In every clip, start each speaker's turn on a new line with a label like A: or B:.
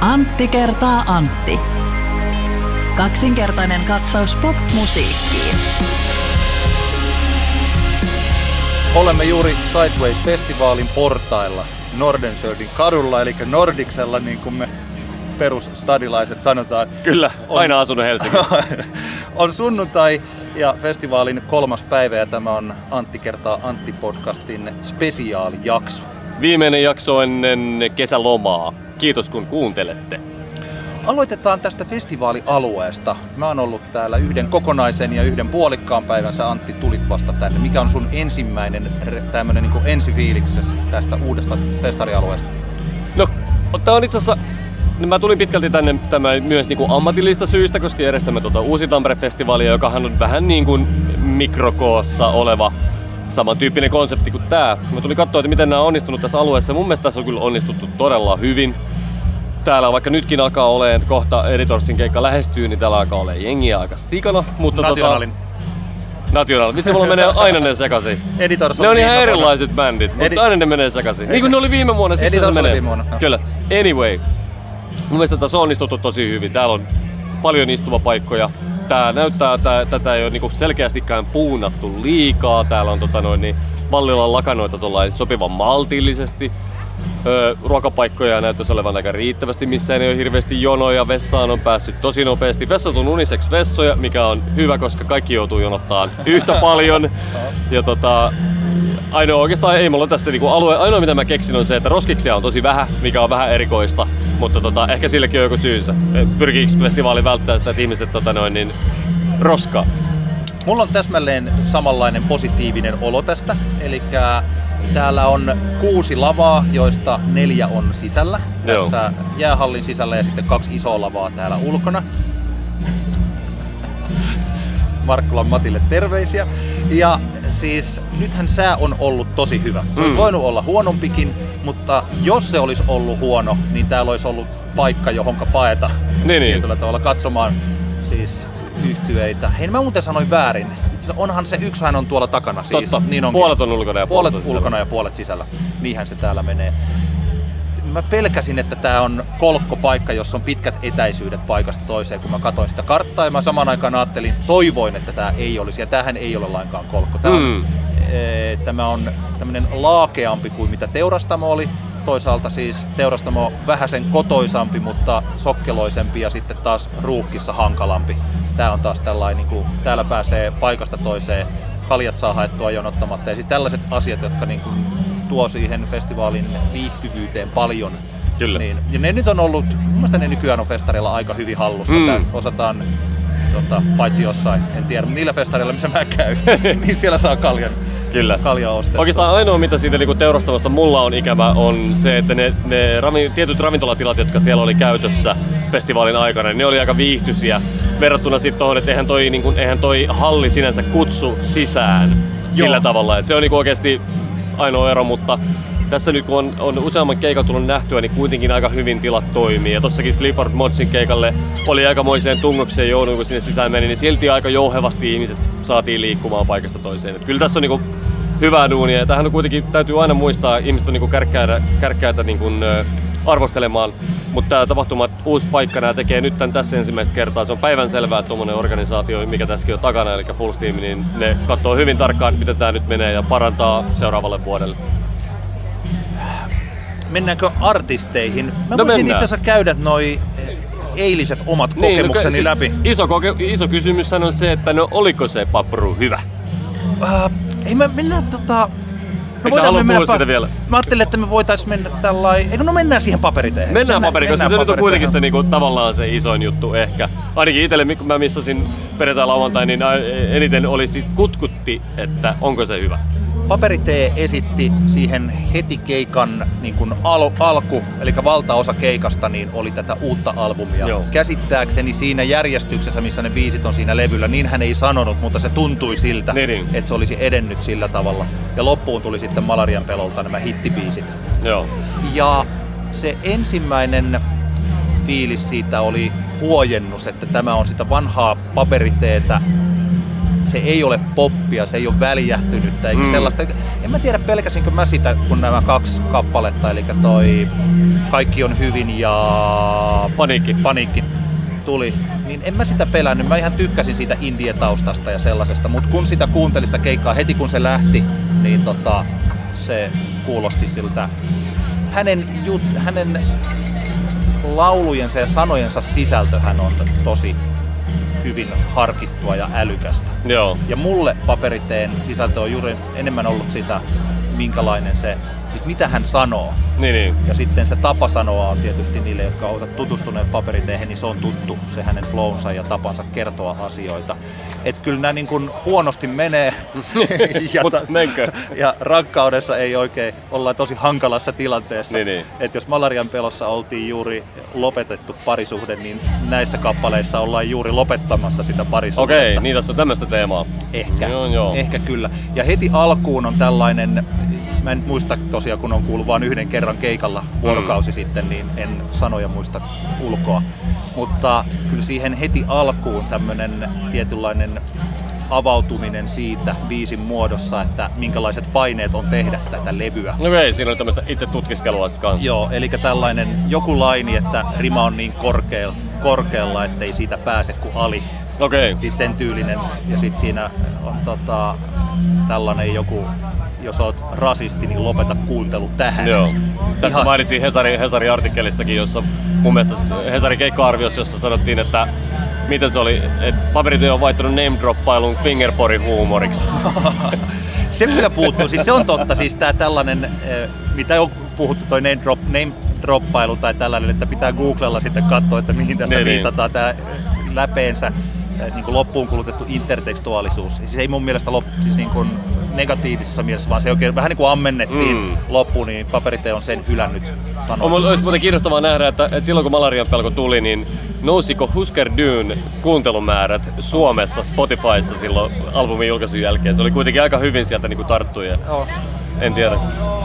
A: Antti kertaa Antti. Kaksinkertainen katsaus pop-musiikkiin.
B: Olemme juuri Sideways-festivaalin portailla Nordensördin kadulla, eli Nordiksella, niin kuin me perusstadilaiset sanotaan.
C: Kyllä, aina asunut Helsingissä.
B: on sunnuntai ja festivaalin kolmas päivä ja tämä on Antti kertaa Antti-podcastin spesiaalijakso.
C: Viimeinen jakso ennen kesälomaa. Kiitos kun kuuntelette.
B: Aloitetaan tästä festivaalialueesta. Mä oon ollut täällä yhden kokonaisen ja yhden puolikkaan päivän. Sä Antti tulit vasta tänne. Mikä on sun ensimmäinen tämmönen niin ensifiiliksesi tästä uudesta festarialueesta?
C: No, tää on itse asiassa niin mä tulin pitkälti tänne tämä myös niin kuin ammatillista syistä, koska järjestämme tuota Uusi Tampere-festivaalia, joka on vähän niin kuin mikrokoossa oleva samantyyppinen konsepti kuin tämä. Mä tulin katsoa, että miten nämä on onnistunut tässä alueessa. Mun mielestä tässä on kyllä onnistuttu todella hyvin. Täällä vaikka nytkin alkaa olemaan kohta Editorsin keikka lähestyy, niin täällä alkaa olemaan jengiä aika sikana.
B: Mutta Nationalin. Tota,
C: National. Vitsi, mulla menee aina ne sekaisin.
B: Editors
C: ne on ihan erilaiset vuonna. bändit, mutta Edi- aina ne menee sekaisin. Niin kuin ne oli viime vuonna, siksi
B: Editors
C: se menee.
B: Viime vuonna.
C: Kyllä. Anyway, mun mielestä tässä on onnistuttu tosi hyvin. Täällä on paljon istumapaikkoja. Tää näyttää, että tätä ei ole niinku selkeästikään puunattu liikaa. Täällä on tota noin, niin vallilla lakanoita sopivan maltillisesti. Öö, ruokapaikkoja näyttäisi olevan aika riittävästi, missä ei ole hirveästi jonoja. Vessaan on päässyt tosi nopeasti. Vessat on unisex vessoja, mikä on hyvä, koska kaikki joutuu jonottaan yhtä paljon. Ja tota, ainoa oikeastaan ei mulla tässä niinku alue, ainoa mitä mä keksin on se, että roskiksia on tosi vähän, mikä on vähän erikoista, mutta tota, ehkä sillekin on joku syynsä. Pyrkiikö festivaali välttää sitä, että ihmiset tota noin, niin, roskaa?
B: Mulla on täsmälleen samanlainen positiivinen olo tästä, eli täällä on kuusi lavaa, joista neljä on sisällä. Joo. Tässä jäähallin sisällä ja sitten kaksi isoa lavaa täällä ulkona. Markkulan Matille terveisiä. Ja siis nythän sää on ollut tosi hyvä. Se olisi mm. voinut olla huonompikin, mutta jos se olisi ollut huono, niin täällä olisi ollut paikka, johonka paeta
C: niin, niin.
B: tavalla katsomaan siis yhtyeitä. Hei, mä muuten sanoin väärin. Onhan se, yksihän on tuolla takana siis.
C: Totta,
B: niin
C: puolet on ulkona ja
B: puolet, puolet ulkona ja puolet sisällä. Niinhän se täällä menee mä pelkäsin, että tämä on kolkkopaikka, jossa on pitkät etäisyydet paikasta toiseen, kun mä katsoin sitä karttaa ja mä saman aikaan ajattelin, toivoin, että tämä ei olisi. Ja tämähän ei ole lainkaan kolkko. Tämä on, mm. e, tämä on tämmöinen laakeampi kuin mitä teurastamo oli. Toisaalta siis teurastamo vähän sen kotoisampi, mutta sokkeloisempi ja sitten taas ruuhkissa hankalampi. Tämä on taas tällainen, niin kuin, täällä pääsee paikasta toiseen, kaljat saa haettua jonottamatta. Ja siis tällaiset asiat, jotka niin kuin, tuo siihen festivaalin viihtyvyyteen paljon.
C: Kyllä.
B: Niin, ja ne nyt on ollut, mun mielestä ne nykyään on festarilla aika hyvin hallussa. Mm. osataan, tota, paitsi jossain, en tiedä, niillä festareilla, missä mä käyn, niin siellä saa kaljan.
C: Kyllä.
B: Ostettua.
C: Oikeastaan ainoa, mitä siitä niin teurastamosta mulla on ikävä, on se, että ne, ne ravi, tietyt ravintolatilat, jotka siellä oli käytössä festivaalin aikana, niin ne oli aika viihtyisiä verrattuna sitten tuohon, että eihän toi, niin kuin, eihän toi halli sinänsä kutsu sisään sillä Joo. tavalla. Että se on niin oikeasti ainoa ero, mutta tässä nyt kun on, on useamman keikan tullut nähtyä, niin kuitenkin aika hyvin tilat toimii. Ja tossakin Slifford Modsin keikalle oli aikamoiseen tungokseen joudun, kun sinne sisään meni, niin silti aika jouhevasti ihmiset saatiin liikkumaan paikasta toiseen. Et kyllä tässä on niinku hyvää duunia. Ja tähän on kuitenkin, täytyy aina muistaa, ihmiset on niinku kärkkäitä, kärkkäitä niinku, arvostelemaan. Mutta tämä tapahtuma, uusi paikka, nämä tekee nyt tämän tässä ensimmäistä kertaa. Se on päivänselvää, että tuommoinen organisaatio, mikä tässäkin on takana, eli Full Steam, niin ne katsoo hyvin tarkkaan, miten tämä nyt menee ja parantaa seuraavalle vuodelle.
B: Mennäänkö artisteihin? Mä no voisin itse asiassa käydä noin eh, eiliset omat niin, kokemukseni no, siis läpi.
C: Iso, koke- iso kysymys on se, että no oliko se papru hyvä?
B: Uh, ei mä mennään tota...
C: Eikö halua puhua siitä vielä?
B: Mä ajattelin, että me voitais mennä tällainen... Eikö no mennään siihen paperiteen.
C: Mennään, mennään paperi, koska se nyt on kuitenkin se niinku, tavallaan se isoin juttu ehkä. Ainakin itselle, kun mä missasin perjantai lauantai, niin eniten olisi kutkutti, että onko se hyvä.
B: Paperitee esitti siihen heti keikan niin kuin al- alku, eli valtaosa keikasta niin oli tätä uutta albumia. Joo. Käsittääkseni siinä järjestyksessä, missä ne biisit on siinä levyllä, niin hän ei sanonut, mutta se tuntui siltä, niin, niin. että se olisi edennyt sillä tavalla. Ja loppuun tuli sitten Malarian pelolta nämä hittibiisit.
C: Joo.
B: Ja se ensimmäinen fiilis siitä oli huojennus, että tämä on sitä vanhaa paperiteetä se ei ole poppia, se ei ole väljähtynyttä eikä
C: Mm.
B: sellaista. En mä tiedä pelkäsinkö mä sitä, kun nämä kaksi kappaletta, eli toi Kaikki on hyvin ja
C: Paniikki.
B: Paniikki tuli, niin en mä sitä pelännyt. Mä ihan tykkäsin siitä indie taustasta ja sellaisesta, mutta kun sitä kuuntelin sitä keikkaa heti kun se lähti, niin tota, se kuulosti siltä hänen, jut, hänen laulujensa ja sanojensa sisältöhän on tosi hyvin harkittua ja älykästä.
C: Joo.
B: Ja mulle paperiteen sisältö on juuri enemmän ollut sitä, minkälainen se, siis mitä hän sanoo.
C: Niin, niin.
B: Ja sitten se tapa sanoa on tietysti niille, jotka ovat tutustuneet paperiteihin, niin se on tuttu, se hänen flownsa ja tapansa kertoa asioita. Että kyllä nämä niin kuin huonosti menee
C: Mut menkö?
B: ja rakkaudessa ei oikein olla tosi hankalassa tilanteessa.
C: Niin, niin.
B: Että jos malarian pelossa oltiin juuri lopetettu parisuhde, niin näissä kappaleissa ollaan juuri lopettamassa sitä parisuhdetta.
C: Okei, niin tässä on tämmöistä teemaa.
B: Ehkä,
C: Joo, joo.
B: ehkä kyllä. Ja heti alkuun on tällainen, mä en muista tosiaan kun on kuullut vain yhden kerran keikalla vuorokausi
C: Mm.
B: sitten, niin en sanoja muista ulkoa. Mutta kyllä siihen heti alkuun tämmöinen tietynlainen avautuminen siitä biisin muodossa, että minkälaiset paineet on tehdä tätä levyä.
C: Okei, siinä oli tämmöistä itse tutkiskelua sitten kanssa.
B: Joo, eli tällainen joku laini, että rima on niin korkealla, korkealla ettei siitä pääse kuin ali.
C: Okei.
B: Siis sen tyylinen. Ja sitten siinä on tota, tällainen joku, jos oot rasisti, niin lopeta kuuntelu tähän.
C: Joo. Tästä
B: Ihan-
C: mainittiin Hesari, Hesari artikkelissakin, jossa mun mielestä Hesarin keikka-arviossa, jossa sanottiin, että miten se oli, että paperityö on vaihtanut name droppailun fingerpori huumoriksi.
B: Se kyllä puuttuu. Siis se on totta. Siis tää tällainen, eh, mitä on puhuttu, toi name, drop, name droppailu tai tällainen, että pitää googlella sitten katsoa, että mihin tässä
C: Niin, niin.
B: viitataan. Tämä läpeensä eh, niin kuin loppuun kulutettu intertekstuaalisuus. Siis ei mun mielestä lop, siis niin kuin negatiivisessa mielessä, vaan se oikein vähän niin kuin ammennettiin
C: Mm.
B: loppuun, niin paperite on sen hylännyt sanoa.
C: On, olisi muuten kiinnostavaa nähdä, että, että silloin kun Malarian pelko tuli, niin nousiko Husker Dune kuuntelumäärät Suomessa Spotifyssa silloin albumin julkaisun jälkeen? Se oli kuitenkin aika hyvin sieltä niin kuin tarttuja.
B: Joo.
C: En tiedä.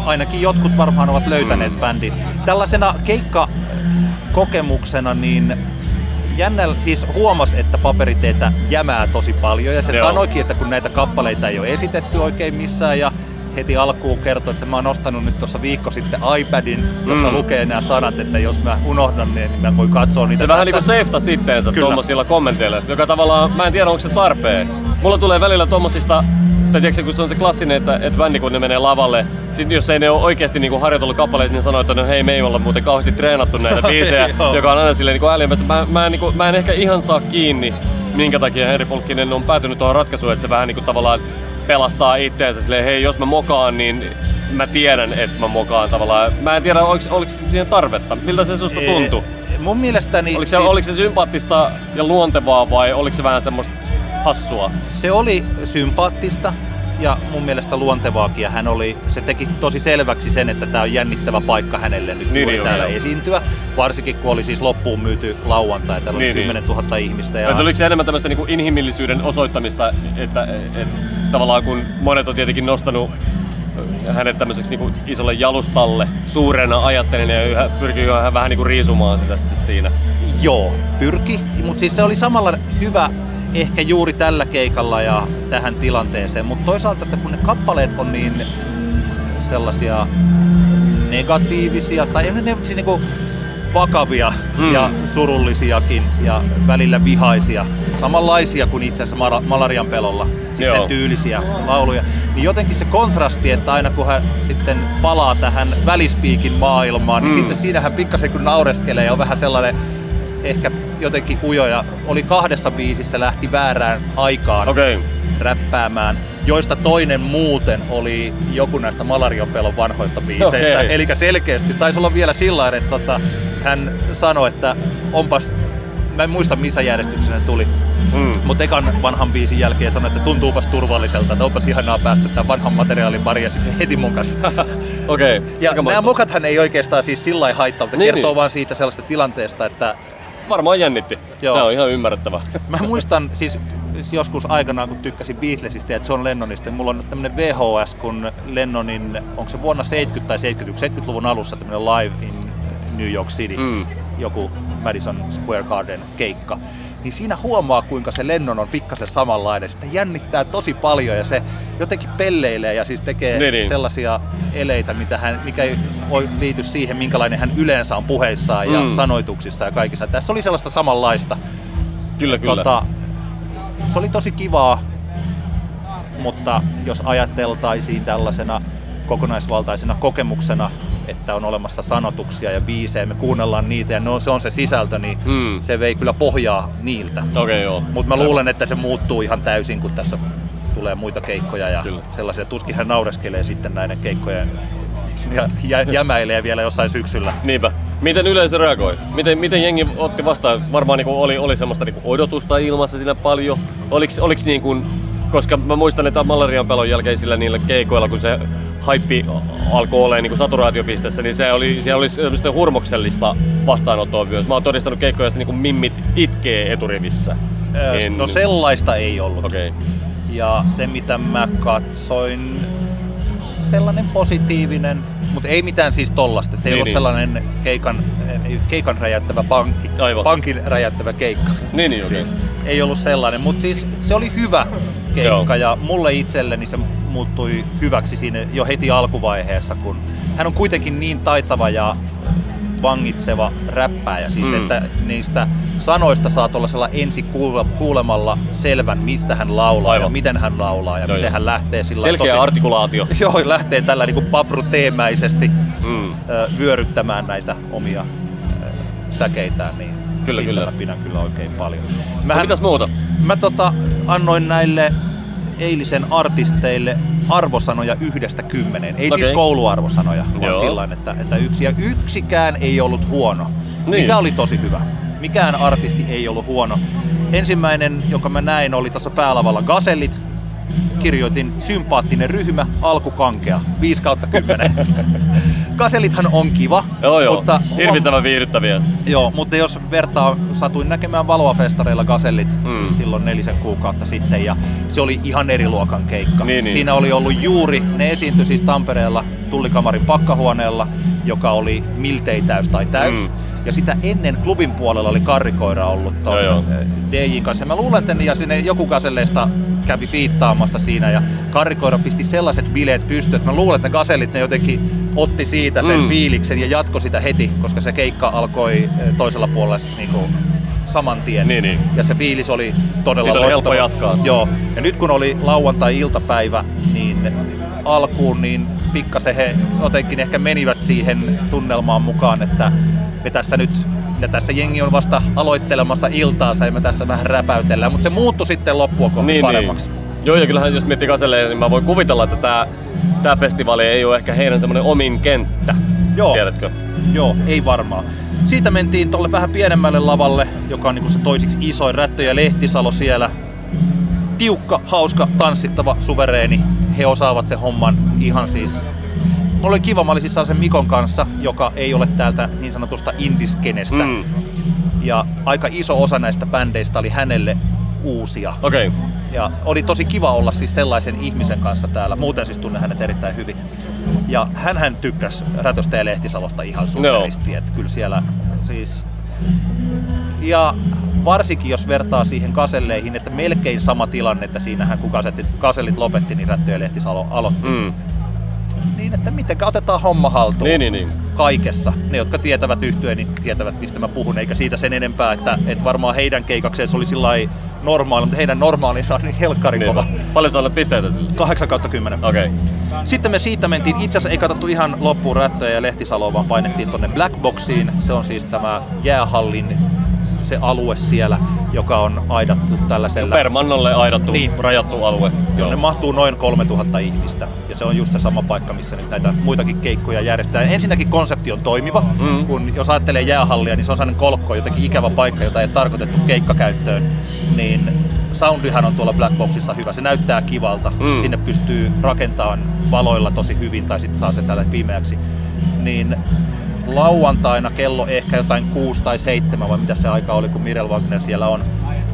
B: ainakin jotkut varmaan ovat löytäneet
C: Mm.
B: bändin. Tällaisena keikkakokemuksena niin jännä, siis huomas, että paperiteitä jämää tosi paljon ja se
C: Joo.
B: sanoikin, että kun näitä kappaleita ei ole esitetty oikein missään ja heti alkuun kertoi, että mä oon ostanut nyt tuossa viikko sitten iPadin, jossa
C: Mm.
B: lukee nämä sanat, että jos mä unohdan ne, niin mä voin katsoa niitä
C: Se vähän niinku
B: tässä.
C: seifta sitteensä tuommoisilla kommenteilla, joka tavallaan, mä en tiedä onko se tarpeen. Mulla tulee välillä tuommoisista, tai tiedätkö, kun se on se klassinen, että, että bändi kun ne menee lavalle, sit jos ei ne ole oikeasti niinku harjoitellut kappaleissa, niin sanoo, että no hei, me ei olla muuten kauheasti treenattu näitä biisejä, joka on aina silleen niinku älymästä. Mä, mä, en, niinku, mä en ehkä ihan saa kiinni, minkä takia Henri Pulkkinen on päätynyt tuohon ratkaisuun, että se vähän niinku tavallaan pelastaa itteensä silleen, hei, jos mä mokaan, niin mä tiedän, että mä mokaan tavallaan. Mä en tiedä, oliko, oliko se siihen tarvetta. Miltä se susta tuntui?
B: Mun mielestäni
C: Oliko se, siis... oliko se sympaattista ja luontevaa vai oliko se vähän semmoista hassua?
B: se oli sympaattista ja mun mielestä luontevaakin. Ja hän oli, se teki tosi selväksi sen, että tämä on jännittävä paikka hänelle nyt
C: Niin,
B: niin,
C: niin,
B: täällä
C: joo.
B: esiintyä. Varsinkin kun oli siis loppuun myyty lauantai, täällä
C: Niin,
B: oli 10 000 ihmistä. Ja...
C: Oliko se enemmän tämmöistä niinku inhimillisyyden osoittamista, että et, tavallaan kun monet on tietenkin nostanut hänet tämmöiseksi niinku isolle jalustalle suurena ajattelijana ja yhä, pyrkii yhä vähän niinku riisumaan sitä sitten siinä.
B: Joo, pyrki, mutta siis se oli samalla hyvä ehkä juuri tällä keikalla ja tähän tilanteeseen, mutta toisaalta, että kun ne kappaleet on niin sellaisia negatiivisia tai ne ne siis niinku vakavia
C: Mm.
B: mm. ja surullisiakin ja välillä vihaisia, samanlaisia kuin itse asiassa Mara- Malarian pelolla, siis
C: Joo.
B: sen tyylisiä lauluja, niin jotenkin se kontrasti, että aina kun hän sitten palaa tähän välispiikin maailmaan, niin
C: Mm.
B: sitten siinä hän pikkasen kun naureskelee ja on vähän sellainen ehkä jotenkin ujo ja oli kahdessa biisissä lähti väärään aikaan.
C: Okay.
B: räppäämään, joista toinen muuten oli joku näistä Malarian pelon vanhoista biiseistä.
C: Okei.
B: Eli selkeästi taisi olla vielä sillä että tota, hän sanoi, että onpas, mä en muista missä järjestyksessä ne tuli,
C: Mm.
B: mutta ekan vanhan biisin jälkeen sanoi, että tuntuupas turvalliselta, että onpas ihanaa päästä tämän vanhan materiaalin pari ja sitten heti mokas.
C: Okei. Okay.
B: Ja nämä mokathan ei oikeastaan siis sillä lailla haittaa, mutta
C: Niin,
B: kertoo
C: niin.
B: vaan siitä sellaista tilanteesta, että
C: Varmaan jännitti.
B: Joo.
C: Se on ihan ymmärrettävää.
B: Mä muistan siis joskus aikanaan, kun tykkäsin Beatlesista ja John Lennonista, niin mulla on tämmönen VHS, kun Lennonin, onko se vuonna 70 tai 71, 70-luvun alussa tämmönen Live in New York City,
C: Mm.
B: joku Madison Square Garden keikka. Niin siinä huomaa, kuinka se Lennon on pikkasen samanlainen. Sitä jännittää tosi paljon ja se jotenkin pelleilee ja siis tekee
C: Niin, niin.
B: sellaisia eleitä, mitä hän, mikä ei liity siihen, minkälainen hän yleensä on puheissaan ja
C: Mm.
B: sanoituksissa ja kaikissa. Tässä oli sellaista samanlaista.
C: Kyllä, kyllä.
B: Tota, se oli tosi kivaa, mutta jos ajateltaisiin tällaisena kokonaisvaltaisena kokemuksena, että on olemassa sanotuksia ja biisejä, me kuunnellaan niitä ja no, se on se sisältö, niin
C: Mm.
B: se vei kyllä pohjaa niiltä.
C: Okay, joo.
B: Mutta mä luulen, että se muuttuu ihan täysin, kun tässä tulee muita keikkoja ja
C: Kyllä.
B: sellaisia. Tuskin hän naureskelee sitten näiden keikkojen ja jä, jämäilee vielä jossain syksyllä.
C: Niinpä. Miten yleisö reagoi? Miten, miten jengi otti vastaan? Varmaan niinku oli, oli semmoista niinku odotusta ilmassa siinä paljon. Oliks, oliks niinku, koska mä muistan, että Malarian pelon jälkeisillä niillä keikoilla, kun se haippi alkoi olemaan niinku saturaatiopisteessä, niin se oli, siellä oli semmoista hurmoksellista vastaanottoa myös. Mä oon todistanut keikkoja, joissa niinku mimmit itkee eturivissä.
B: Öö,
C: Niin-
B: No sellaista ei ollut.
C: Okei. Okay.
B: Ja se mitä mä katsoin, sellainen positiivinen, mutta ei mitään siis tollasta. Se ei
C: Niin,
B: ollut
C: niin.
B: sellainen keikan, keikan räjäyttävä pankki,
C: Aivan.
B: pankin räjäyttävä keikka.
C: Niin, niin, okei.
B: Siis ei ollut sellainen, mutta siis se oli hyvä keikka ja mulle itselleni se muuttui hyväksi siinä jo heti alkuvaiheessa, kun hän on kuitenkin niin taitava ja vangitseva räppääjä, siis
C: Mm.
B: että niistä sanoista saa tuollaisella ensi kuule- kuulemalla selvän, mistä hän laulaa
C: Aivan.
B: ja miten hän laulaa ja
C: Joo,
B: miten
C: joo.
B: hän lähtee sillä
C: Selkeä
B: tosi-
C: artikulaatio.
B: Joo, lähtee tällä niin papruteemäisesti
C: Mm.
B: vyöryttämään näitä omia säkeitään, niin
C: Kyllä, kyllä.
B: mä pidän kyllä oikein paljon.
C: No,
B: Mähän,
C: mitäs muuta?
B: Mä tota, annoin näille eilisen artisteille arvosanoja yhdestä kymmeneen. Ei
C: Okei.
B: siis kouluarvosanoja, vaan
C: Joo.
B: sillä että, että yksi. Ja yksikään ei ollut huono,
C: Niin.
B: mikä oli tosi hyvä. Mikään artisti ei ollut huono. Ensimmäinen, jonka mä näin, oli tuossa päälavalla Gasellit. Kirjoitin sympaattinen ryhmä, alkukankea, 5 kautta 10. Gaselithan on kiva,
C: Joo, joo.
B: mutta
C: Hirvittävän viihdyttäviä.
B: Joo, mutta jos vertaa, satuin näkemään Valoa-festareilla Gasellit
C: Mm.
B: silloin nelisen kuukautta sitten ja se oli ihan eri luokan keikka.
C: Niin, niin.
B: Siinä oli ollut juuri, ne esiintyi siis Tampereella Tullikamarin pakkahuoneella, joka oli miltei täys tai täys.
C: Mm.
B: Ja sitä ennen klubin puolella oli karrikoira ollut ton
C: Joo, joo.
B: eh, DJin kanssa. Ja Mä luulen, että ja sinne joku Gaselleista kävi fiittaamassa siinä ja karrikoira pisti sellaiset bileet pystyyn, että mä luulen, että Gasellit ne jotenkin otti siitä sen
C: Mm.
B: fiiliksen ja jatko sitä heti, koska se keikka alkoi eh, toisella puolella niin kuin saman tien.
C: Niin, niin.
B: Ja se fiilis oli todella
C: Siitä oli helppo jatkaa.
B: Joo. Ja nyt kun oli lauantai-iltapäivä, niin alkuun niin pikkasen he jotenkin ehkä menivät siihen tunnelmaan mukaan, että me tässä nyt ja tässä jengi on vasta aloittelemassa iltaansa ja me tässä vähän räpäytellään, mutta se muuttui sitten loppua kohti
C: Niin,
B: paremmaksi.
C: niin. Joo, ja kyllähän jos miettii Kaselle, niin mä voin kuvitella, että tämä tää festivaali ei ole ehkä heidän semmoinen omin kenttä.
B: Joo.
C: Tiedätkö?
B: Joo, ei varmaan. Siitä mentiin tuolle vähän pienemmälle lavalle, joka on niinku se toisiksi isoin Rättö ja Lehtisalo siellä. Tiukka, hauska, tanssittava, suvereeni. He osaavat sen homman ihan siis. Oli kiva, mä olin siis sen Mikon kanssa, joka ei ole täältä niin sanotusta indiskenestä.
C: Mm.
B: Ja aika iso osa näistä bändeistä oli hänelle uusia.
C: Okei. Okay.
B: Ja oli tosi kiva olla siis sellaisen ihmisen kanssa täällä. Muuten siis tunnen hänet erittäin hyvin. Ja hän hän tykkäsi Rätöstä ja Lehtisalosta ihan superisti. Että kyllä siellä siis... Ja varsinkin jos vertaa siihen kaselleihin, että melkein sama tilanne, että siinähän kun kasetit, kasellit lopetti, niin Rättö ja Lehtisalo aloitti.
C: Mm.
B: Niin, että miten otetaan homma haltuun
C: Niin, niin, niin.
B: kaikessa. Ne, jotka tietävät yhtyeen, niin tietävät, mistä mä puhun, eikä siitä sen enempää, että, että varmaan heidän keikakseen se oli sillä normaali, mutta heidän normaalinsa on niin helkkarin
C: niin.
B: kova.
C: Paljon sä annat pisteitä sille?
B: 8 kautta 10.
C: Okei. Okay.
B: Sitten me siitä mentiin, itse asiassa ei katsottu ihan loppuun Rättöjä ja Lehtisaloa, vaan painettiin tonne Black Boxiin. Se on siis tämä jäähallin se alue siellä, joka on aidattu tällaisella...
C: Permannolle aidattu,
B: Niin.
C: rajattu alue.
B: jonne mahtuu noin 3000 ihmistä. Ja se on just se sama paikka, missä nyt näitä muitakin keikkoja järjestetään. Ensinnäkin konsepti on toimiva,
C: Mm.
B: kun jos ajattelee jäähallia, niin se on sellainen kolkko, jotenkin ikävä paikka, jota ei ole tarkoitettu keikkakäyttöön. Niin soundihan on tuolla Black Boxissa hyvä, se näyttää kivalta.
C: Mm.
B: Sinne pystyy rakentamaan valoilla tosi hyvin tai sitten saa sen tälle pimeäksi. Niin lauantaina kello ehkä jotain kuusi tai seitsemän vai mitä se aika oli, kun Mirel Wagner siellä on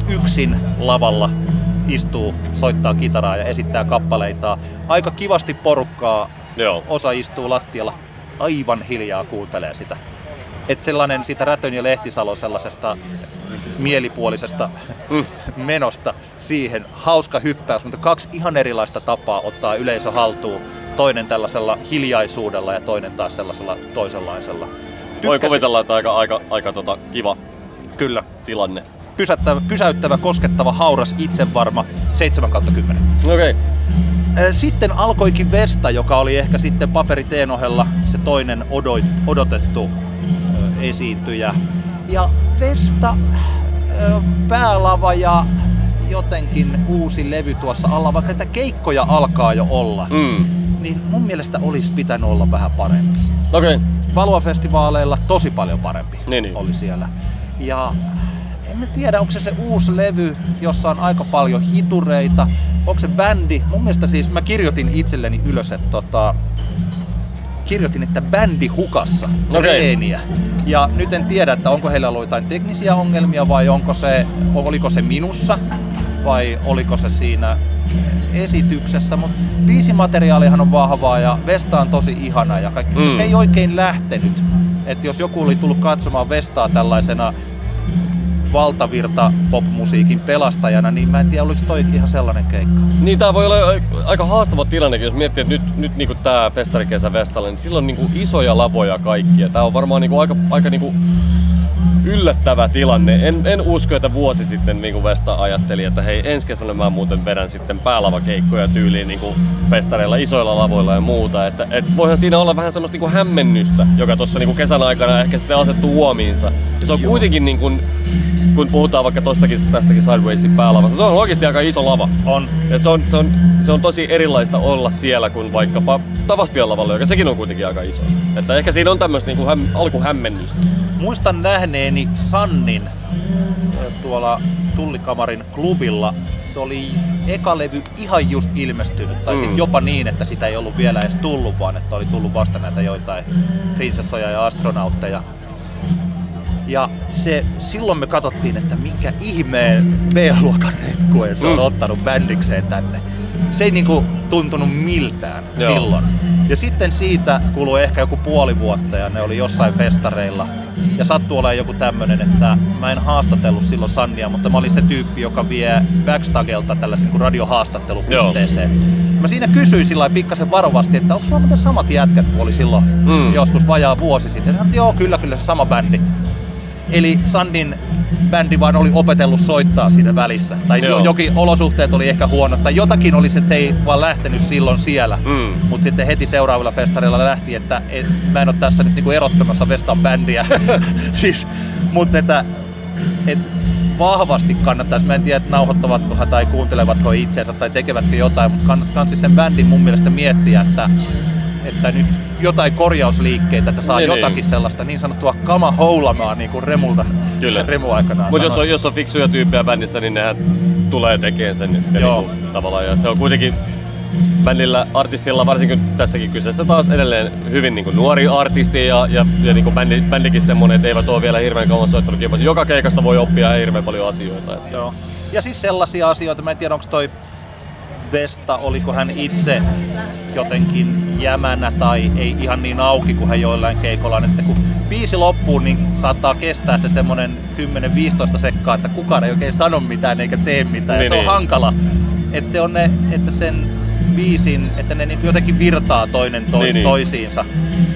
B: yksin lavalla istuu, soittaa kitaraa ja esittää kappaleita. Aika kivasti porukkaa,
C: Joo.
B: osa istuu lattialla, aivan hiljaa kuuntelee sitä. että sellainen siitä Rätön ja Lehtisalon sellaisesta mielipuolisesta mm. menosta siihen hauska hyppäys, mutta kaksi ihan erilaista tapaa ottaa yleisö haltuun. Toinen tällaisella hiljaisuudella ja toinen taas sellaisella toisenlaisella.
C: Tykkäsin. Voi kuvitella, että aika, aika, aika tota, kiva
B: Kyllä.
C: tilanne.
B: Pysäyttävä, pysäyttävä, koskettava, hauras, itsevarma, 7 kautta 10.
C: Okei. Okay.
B: Sitten alkoikin Vesta, joka oli ehkä sitten paperiteen ohella se toinen odotettu esiintyjä. Ja Vesta, päälava ja jotenkin uusi levy tuossa alla, vaikka että keikkoja alkaa jo olla, mm. Niin mun mielestä olisi pitänyt olla vähän parempi.
C: Okei. Okay.
B: Valua-festivaaleilla tosi paljon parempi
C: niin, niin.
B: oli siellä. Ja en mä tiedä, onko se se uusi levy, jossa on aika paljon hitureita, onko se bändi. Mun mielestä siis mä kirjoitin itselleni ylös, että tota, kirjoitin, että bändi hukassa okay. Ja nyt en tiedä, että onko heillä ollut jotain teknisiä ongelmia vai onko se, oliko se minussa vai oliko se siinä esityksessä, mutta biisimateriaalihan on vahvaa ja Vesta on tosi ihana ja kaikki. Mm. Se ei oikein lähtenyt. Että jos joku oli tullut katsomaan Vestaa tällaisena valtavirta popmusiikin pelastajana, niin mä en tiedä, oliko toi ihan sellainen keikka.
C: Niin, tää voi olla aika haastava tilanne, jos miettii, että nyt, nyt niinku tää festarikesä Vestalle, niin silloin niinku isoja lavoja kaikkia. Tää on varmaan niinku aika, aika niinku yllättävä tilanne. En, en usko, että vuosi sitten niin kuin Vesta ajatteli, että hei, ensi kesänä mä muuten vedän sitten päälavakeikkoja tyyliin niin kuin festareilla, isoilla lavoilla ja muuta. Että, et voihan siinä olla vähän semmoista niin kuin hämmennystä, joka tuossa niin kesän aikana ehkä sitten asettuu huomiinsa. Ja se on Joo. kuitenkin, niin kuin, kun puhutaan vaikka tostakin, tästäkin Sidewaysin päälavasta, se on oikeasti aika iso lava.
B: On.
C: Et se, on, se, on, se on tosi erilaista olla siellä kuin vaikkapa Tavaspian lavalla, joka sekin on kuitenkin aika iso. Että ehkä siinä on tämmöistä niin häm, alkuhämmennystä.
B: Muistan nähneeni Sannin tuolla Tullikamarin klubilla. Se oli eka levy ihan just ilmestynyt, tai mm. sitten jopa niin, että sitä ei ollut vielä edes tullut, vaan että oli tullut vasta näitä joitain prinsessoja ja astronautteja. Ja se, silloin me katsottiin, että minkä ihmeen B-luokan retkueen se on mm. ottanut bändikseen tänne. Se ei niinku tuntunut miltään Joo. silloin. Ja sitten siitä kului ehkä joku puoli vuotta ja ne oli jossain festareilla. Ja sattui olemaan joku tämmönen, että mä en haastatellut silloin Sannia, mutta mä olin se tyyppi, joka vie backstagelta tällaisen kuin radiohaastattelupisteeseen. Joo. Mä siinä kysyin sillä pikkasen varovasti, että onko mulla samat jätkät kuin oli silloin mm. joskus vajaa vuosi sitten. Ja sanoin, että joo, kyllä, kyllä se sama bändi. Eli Sandin bändi vaan oli opetellut soittaa siinä välissä. Tai Joo. jokin olosuhteet oli ehkä huono. Tai jotakin oli se, että se ei vaan lähtenyt silloin siellä. Mm. Mutta sitten heti seuraavilla festareilla lähti, että et, mä en ole tässä nyt niinku erottamassa Vestan bändiä. siis, mutta että et, vahvasti kannattaisi, mä en tiedä, että nauhoittavatko tai kuuntelevatko itseensä tai tekevätkö jotain, mutta kannattaa siis sen bändin mun mielestä miettiä, että että nyt jotain korjausliikkeitä, että saa niin, jotakin niin. sellaista niin sanottua kama houlamaa niin kuin Remulta Kyllä. Remu aikanaan
C: Mutta jos on, jos on fiksuja tyyppejä bändissä, niin nehän tulee tekemään sen nyt Joo. Niin kuin, tavallaan. Ja se on kuitenkin bändillä, artistilla, varsinkin tässäkin kyseessä taas edelleen hyvin niin kuin nuori artisti ja, ja, ja niin kuin bändi, bändikin semmoinen, että eivät ole vielä hirveän kauan soittanut Joka keikasta voi oppia hirveän paljon asioita. Että.
B: Joo. Ja siis sellaisia asioita, mä en tiedä onko toi Vesta, oliko hän itse jotenkin jämänä tai ei ihan niin auki kuin hän joillain keikolla. Että kun biisi loppuu, niin saattaa kestää se semmonen 10-15 sekkaa, että kukaan ei oikein sano mitään eikä tee mitään. Niin, se on niin. hankala. Että se on ne, että sen biisin, että ne niin jotenkin virtaa toinen to- niin, niin. toisiinsa.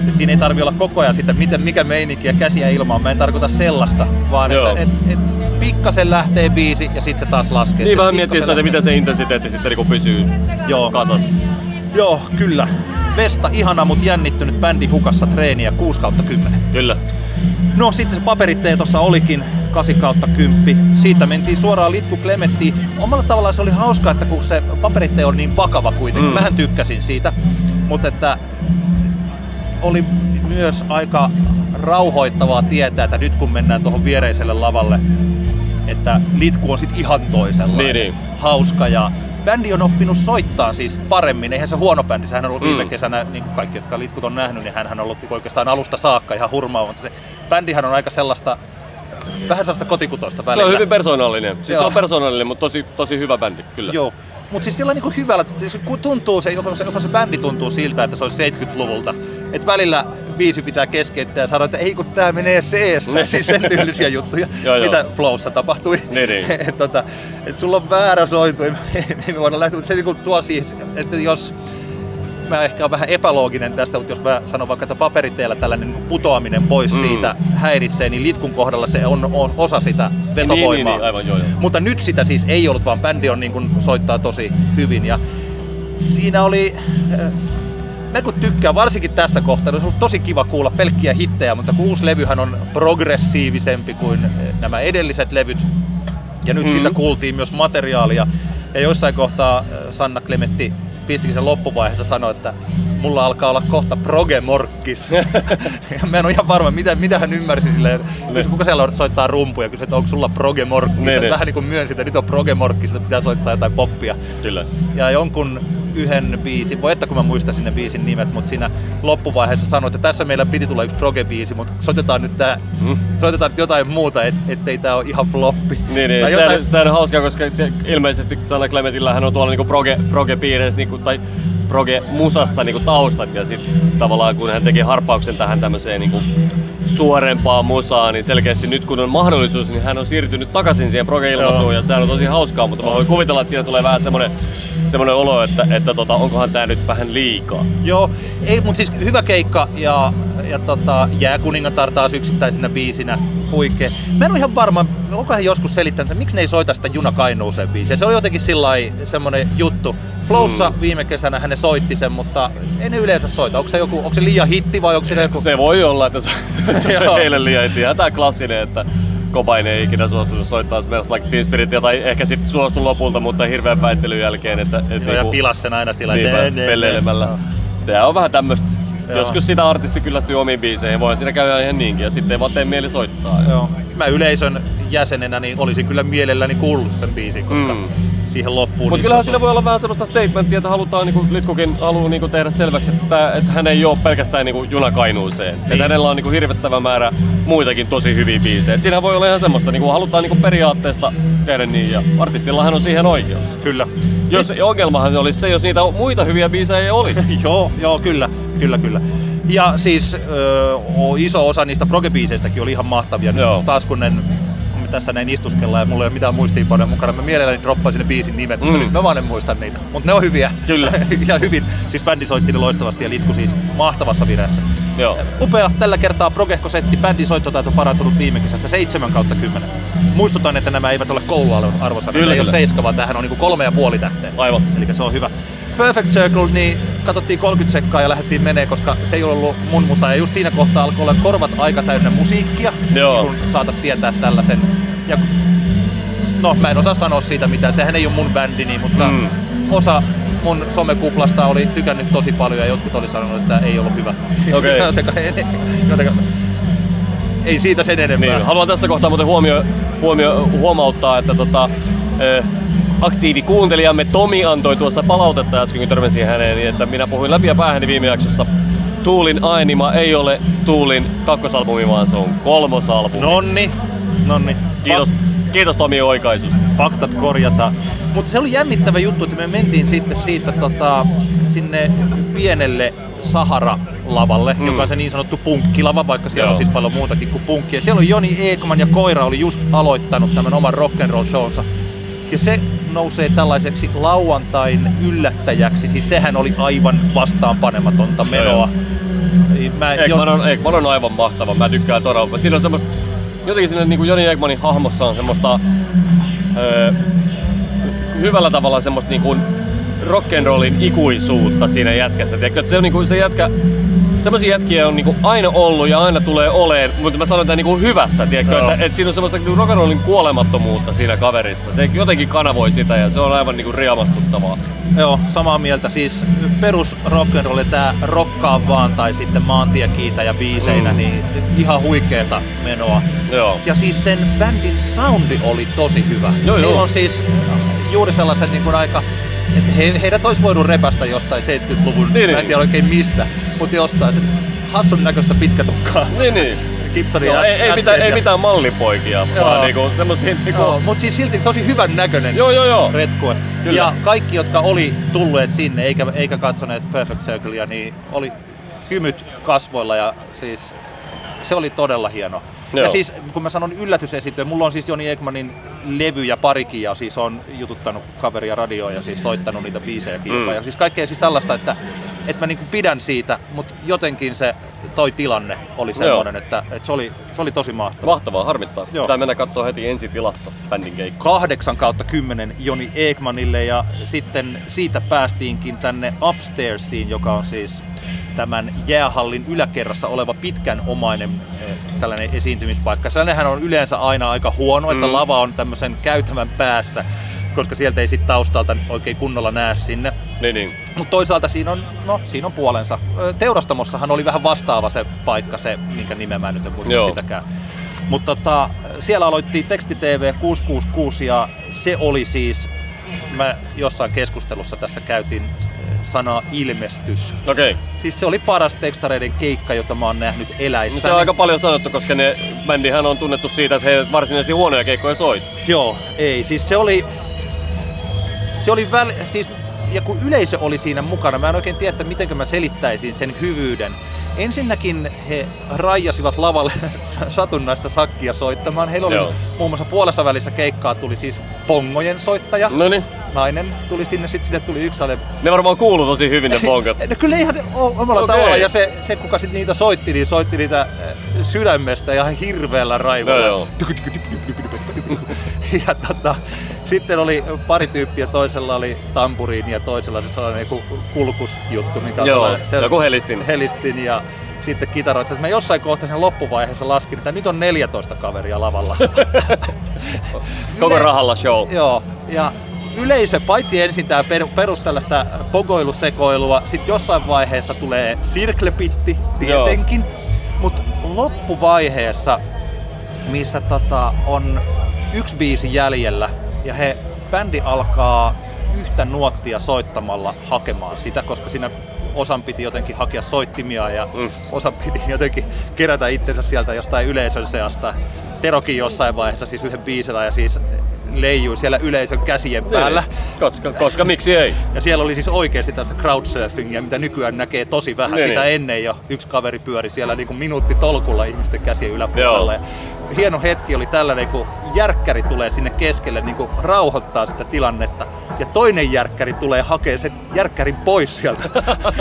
B: Et siinä ei tarvi olla koko ajan sitä, miten, mikä meininki ja käsiä ilmaan. Mä en tarkoita sellaista, vaan Joo. että et, et, pikkasen lähtee biisi ja sitten se taas laskee.
C: Niin vähän miettii sitä, että miten se intensiteetti sitten niin pysyy Joo. kasassa.
B: Joo, kyllä. Vesta ihana, mutta jännittynyt bändi hukassa treeniä 6 kautta 10.
C: Kyllä.
B: No sitten se paperitteen tuossa olikin 8 kautta 10. Siitä mentiin suoraan Litku Klemettiin. Omalla tavallaan se oli hauska, että kun se paperitte on niin vakava kuitenkin. Mm. Mähän tykkäsin siitä. Mutta että oli myös aika rauhoittavaa tietää, että nyt kun mennään tuohon viereiselle lavalle, että Litku on sitten ihan toisella.
C: Niin, niin.
B: Hauska ja bändi on oppinut soittaa siis paremmin. Eihän se huono bändi. Sehän on ollut mm. viime kesänä, niin kuin kaikki, jotka Litkut on nähnyt, niin hän on ollut oikeastaan alusta saakka ihan hurmaa. Mutta se bändihän on aika sellaista vähän sellaista kotikutoista välillä.
C: Se on hyvin persoonallinen. Siis se on persoonallinen, mutta tosi, tosi hyvä bändi, kyllä.
B: Joo. Mutta siis sillä niin hyvällä, kun tuntuu se, jopa se, jopa se bändi tuntuu siltä, että se olisi 70-luvulta. Että välillä biisi pitää keskeyttää ja sanoa, että ei kun tää menee C-stä. siis sen tyylisiä juttuja,
C: Joo, joo.
B: mitä Flowssa tapahtui.
C: Niin, niin.
B: et, tota, et sulla on väärä sointu, ei me- ei me voida lähteä, mutta se niinku tuo siihen, että jos mä ehkä on vähän epälooginen tässä, mutta jos mä sanon vaikka, että paperiteellä tällainen niin putoaminen pois
C: Mm.
B: siitä häiritsee, niin litkun kohdalla se on o- osa sitä
C: Niin,
B: vetovoimaa.
C: niin, niin, aivan joo, joo.
B: Mutta nyt sitä siis ei ollut, vaan bändi on niin kuin soittaa tosi hyvin. Ja siinä oli... äh, Mä kun tykkään, varsinkin tässä kohtaa, niin olisi ollut tosi kiva kuulla pelkkiä hittejä, mutta kun uusi levyhän on progressiivisempi kuin äh, nämä edelliset levyt, ja nyt
C: Mhm.
B: mm. siltä kuultiin myös materiaalia. Ja jossain kohtaa äh, Sanna Klemetti pistikin sen loppuvaiheessa sanoi, että mulla alkaa olla kohta progemorkkis. ja mä en ole ihan varma, mitä, mitä hän ymmärsi silleen. Kysyi, kuka siellä soittaa rumpuja, kysyi, että onko sulla progemorkkis.
C: Ne, ne.
B: vähän niin kuin myönsi, että nyt on progemorkkis, että pitää soittaa jotain poppia.
C: Kyllä.
B: Ja jonkun yhden biisin, voi että kun mä muistaisin ne biisin nimet, mutta siinä loppuvaiheessa sanoi, että tässä meillä piti tulla yksi proge-biisi, mutta soitetaan nyt, tää,
C: Mm.
B: soitetaan nyt jotain muuta, et, ettei tää ole ihan floppi.
C: Niin, niin.
B: Tai
C: Sehän,
B: jotain,
C: sehän on hauskaa, koska se, ilmeisesti Sanna Clementillä hän on tuolla niinku proge, proge-piireissä niinku, tai proge-musassa niinku taustat ja sitten tavallaan kun hän teki harppauksen tähän tämmöiseen niinku suorempaan musaan, niin selkeästi nyt kun on mahdollisuus, niin hän on siirtynyt takaisin siihen proge-ilmaisuun
B: Joo.
C: ja sehän on tosi hauskaa, mutta mä voin kuvitella, että siinä tulee vähän semmoinen semmoinen olo, että, että tota, onkohan tää nyt vähän liikaa.
B: Joo, ei, mutta siis hyvä keikka ja, ja tota, Jääkuningatar taas yksittäisenä biisinä huikea. Mä en ole ihan varma, onko hän joskus selittänyt, että miksi ne ei soita sitä Juna Kainuuseen biisiä. Se on jotenkin sillä semmoinen juttu. Flowssa mm. viime kesänä hän soitti sen, mutta ei ne yleensä soita. Onko se, joku, onko se liian hitti vai onko siinä joku...
C: Se voi olla, että se, se on heille liian ihan tää klassinen, että Cobain ei ikinä suostunut soittaa Smells Like Teen Spiritia, tai ehkä sitten suostu lopulta, mutta hirveän väittelyn jälkeen, että... että
B: Joo, ja pilas sen aina sillä
C: Niinpä,
B: ne, ne, ne.
C: pelleilemällä.
B: Joo.
C: Tää on vähän tämmöstä.
B: Joo.
C: Joskus sitä artisti kyllästyy omiin biiseihin, voihan siinä käydä ihan niinkin, ja sitten ei vaan tee mieli soittaa.
B: Joo. Mä yleisön jäsenenä niin olisin kyllä mielelläni kuullut sen biisin, koska
C: Mm.
B: Siihen loppuun...
C: Mutta
B: niin
C: kyllähän sillä voi olla vähän semmoista statementtia, että halutaan, niinku, Litkukin haluaa niinku tehdä selväksi, että, että hän ei ole pelkästään niinku, junakainuuseen. Niin. Että hänellä on niinku, hirvittävä määrä muitakin tosi hyviä biisejä. Et siinä voi olla ihan semmoista, niinku, halutaan niinku, periaatteesta tehdä niin, ja artistillahan on siihen oikeus.
B: Kyllä.
C: Jos ongelmahan olisi se, jos niitä muita hyviä biisejä ei olisi.
B: joo, joo, kyllä, kyllä, kyllä. Ja siis ö, o- iso osa niistä progebiiseistäkin oli ihan mahtavia. Nyt
C: Joo.
B: taas kun, en, tässä näin istuskellaan ja mulla ei ole mitään muistiinpanoja mukana, mä mielelläni droppaisin ne biisin nimet,
C: Mm.
B: mm. mä vaan en muista niitä. Mutta ne on hyviä.
C: Kyllä.
B: ja hyvin. Siis bändi soitti ne loistavasti ja Litku siis mahtavassa vireessä.
C: Joo.
B: Upea tällä kertaa Progehko-setti. Bändin soittotaito parantunut viime kesästä 7 kautta 10. Muistutan, että nämä eivät ole kouluarvosanoja.
C: Kyllä,
B: Ei ole
C: kyllä.
B: 7, vaan tämähän on niinku kolme ja puoli tähteä.
C: Aivan.
B: Eli se on hyvä. Perfect Circle, niin katsottiin 30 sekkaa ja lähdettiin menee, koska se ei ollut mun musa. Ja just siinä kohtaa alkoi olla korvat aika täynnä musiikkia,
C: Joo.
B: kun saatat tietää tällaisen. Ja no, mä en osaa sanoa siitä mitään. Sehän ei ole mun bändini, mutta
C: Mm.
B: osa mun somekuplasta oli tykännyt tosi paljon ja jotkut oli sanonut, että ei ollut hyvä.
C: Okei.
B: jotenka, jotenka, ei siitä sen enempää.
C: Niin, haluan tässä kohtaa muuten huomio, huomio, huomauttaa, että tota, ö, aktiivikuuntelijamme Tomi antoi tuossa palautetta äsken, kun törmäsin häneen, niin että minä puhuin läpi ja päähäni viime jaksossa. Tuulin Ainima ei ole Tuulin kakkosalbumi, vaan se on kolmosalbumi.
B: Nonni, nonni.
C: Kiitos, kiitos Tomi oikaisusta.
B: faktat korjata. Mutta se oli jännittävä juttu, että me mentiin sitten siitä tota, sinne pienelle Sahara-lavalle,
C: Mm.
B: joka on se niin sanottu punkkilava, vaikka siellä
C: Joo.
B: on siis paljon muutakin kuin punkkia. Siellä oli Joni Eekman ja Koira oli just aloittanut tämän oman rock'n'roll shownsa. Ja se nousee tällaiseksi lauantain yllättäjäksi, siis sehän oli aivan vastaanpanematonta menoa. Mä,
C: Ekman on, Ekman on aivan mahtava, mä tykkään todella. Siinä on semmoista, jotenkin siinä niin kuin Joni Ekmanin hahmossa on semmoista öö, hyvällä tavalla semmoista niin kuin rock'n'rollin ikuisuutta siinä jätkässä. Tiedätkö, se on niin kuin se jätkä, semmoisia jätkiä on niinku aina ollut ja aina tulee oleen, mutta mä sanon tämän niinku hyvässä, tiedätkö,
B: Joo.
C: että, että siinä on semmoista niinku rock'n'rollin kuolemattomuutta siinä kaverissa. Se jotenkin kanavoi sitä ja se on aivan niinku riemastuttavaa.
B: Joo, samaa mieltä. Siis perus rock'n'roll, tää rokkaa vaan tai sitten maantiekiitä ja biiseinä,
C: Mm.
B: niin ihan huikeeta menoa.
C: Joo.
B: Ja siis sen bändin soundi oli tosi hyvä.
C: Joo,
B: Heillä
C: joo.
B: on siis juuri sellaisen niin kuin aika, että he, heidät olisi voinut repästä jostain 70-luvun,
C: Niin,
B: mä en
C: niin.
B: tiedä oikein mistä, mutta jostain sen hassun näköistä pitkätukkaa.
C: Niin, niin.
B: Gibsonin
C: Joo, ei, ei, mitään, ei
B: ja-
C: mitään mallipoikia,
B: Joo.
C: vaan niinku semmosia niinku...
B: Joo, mutta siis silti tosi hyvän näköinen
C: Joo, joo, joo.
B: retkue.
C: Kyllä.
B: Ja kaikki, jotka oli tulleet sinne eikä, eikä katsoneet Perfect Circlea, niin oli hymyt kasvoilla ja siis se oli todella hieno.
C: Joo.
B: Ja siis kun mä sanon yllätysesiintyjä, mulla on siis Joni Ekmanin levyjä parikin ja siis on jututtanut kaveria radioon ja siis soittanut niitä biisejäkin
C: Mm.
B: jopa. Ja siis kaikkea siis tällaista, että, että mä niinku pidän siitä, mutta jotenkin se toi tilanne oli semmoinen, että, että se, oli, se oli tosi mahtava.
C: Mahtavaa, harmittaa.
B: Joo.
C: Pitää mennä katsoa heti ensi tilassa bändin keikka.
B: 8 kautta 10 Joni Ekmanille ja sitten siitä päästiinkin tänne Upstairsiin, joka on siis tämän jäähallin yläkerrassa oleva pitkän omainen eh, tällainen esiintymispaikka. Sellainenhän on yleensä aina aika huono, että
C: Mm.
B: lava on tämmöisen käytävän päässä, koska sieltä ei sitten taustalta oikein kunnolla näe sinne.
C: Niin, niin.
B: Mutta toisaalta siinä on, no, siinä on puolensa. Teurastamossahan oli vähän vastaava se paikka, se minkä nimen mä nyt en muista
C: Joo.
B: sitäkään. Mutta tota, siellä aloitti Teksti TV 666 ja se oli siis, mä jossain keskustelussa tässä käytin sanaa ilmestys.
C: Okei. Okay.
B: Siis se oli paras tekstareiden keikka, jota mä oon nähnyt eläissä.
C: No se on aika paljon sanottu, koska ne bändihän on tunnettu siitä, että he varsinaisesti huonoja keikkoja soit.
B: Joo, ei. Siis se oli... Se oli väl... Siis, ja kun yleisö oli siinä mukana, mä en oikein tiedä, että miten mä selittäisin sen hyvyyden. Ensinnäkin he raijasivat lavalle satunnaista sakkia soittamaan. Heillä oli
C: Joo.
B: muun muassa puolessa välissä keikkaa tuli siis pongojen soittaja.
C: No niin.
B: Nainen tuli sinne, sitten sinne tuli yksi ale...
C: Ne varmaan kuuluu tosi hyvin ne bonkat.
B: No kyllä ihan omalla
C: Okei.
B: tavalla. Ja se, se kuka sitten niitä soitti, niin soitti niitä äh, sydämestä ihan hirveällä raivolla.
C: Joo.
B: Ja tota, sitten oli pari tyyppiä, toisella oli tampuriini ja toisella se sellainen joku kulkusjuttu, mikä
C: Joo, joku helistin.
B: helistin ja sitten kitaroitti. Mä jossain kohtaa sen loppuvaiheessa laskin, että nyt on 14 kaveria lavalla.
C: Koko rahalla show.
B: Joo, ja yleisö, paitsi ensin tämä perus tällaista pogoilusekoilua, sitten jossain vaiheessa tulee sirklepitti tietenkin, mutta loppuvaiheessa, missä tota, on yksi biisi jäljellä ja he, bändi alkaa yhtä nuottia soittamalla hakemaan sitä, koska siinä osan piti jotenkin hakea soittimia ja Mm. osan piti jotenkin kerätä itsensä sieltä jostain yleisön seasta. Terokin jossain vaiheessa siis yhden biisillä ja siis leijuu siellä yleisön käsien päällä.
C: Niin, Koska, koska miksi ei?
B: Ja siellä oli siis oikeasti tästä crowdsurfingia, mitä nykyään näkee tosi vähän.
C: Niin,
B: Sitä
C: niin.
B: ennen jo yksi kaveri pyöri siellä niin kuin minuutti tolkulla ihmisten käsien yläpuolella. Ja hieno hetki oli tällainen, kun järkkäri tulee sinne keskelle niin kuin rauhoittaa sitä tilannetta. Ja toinen järkkäri tulee hakea sen järkkärin pois sieltä.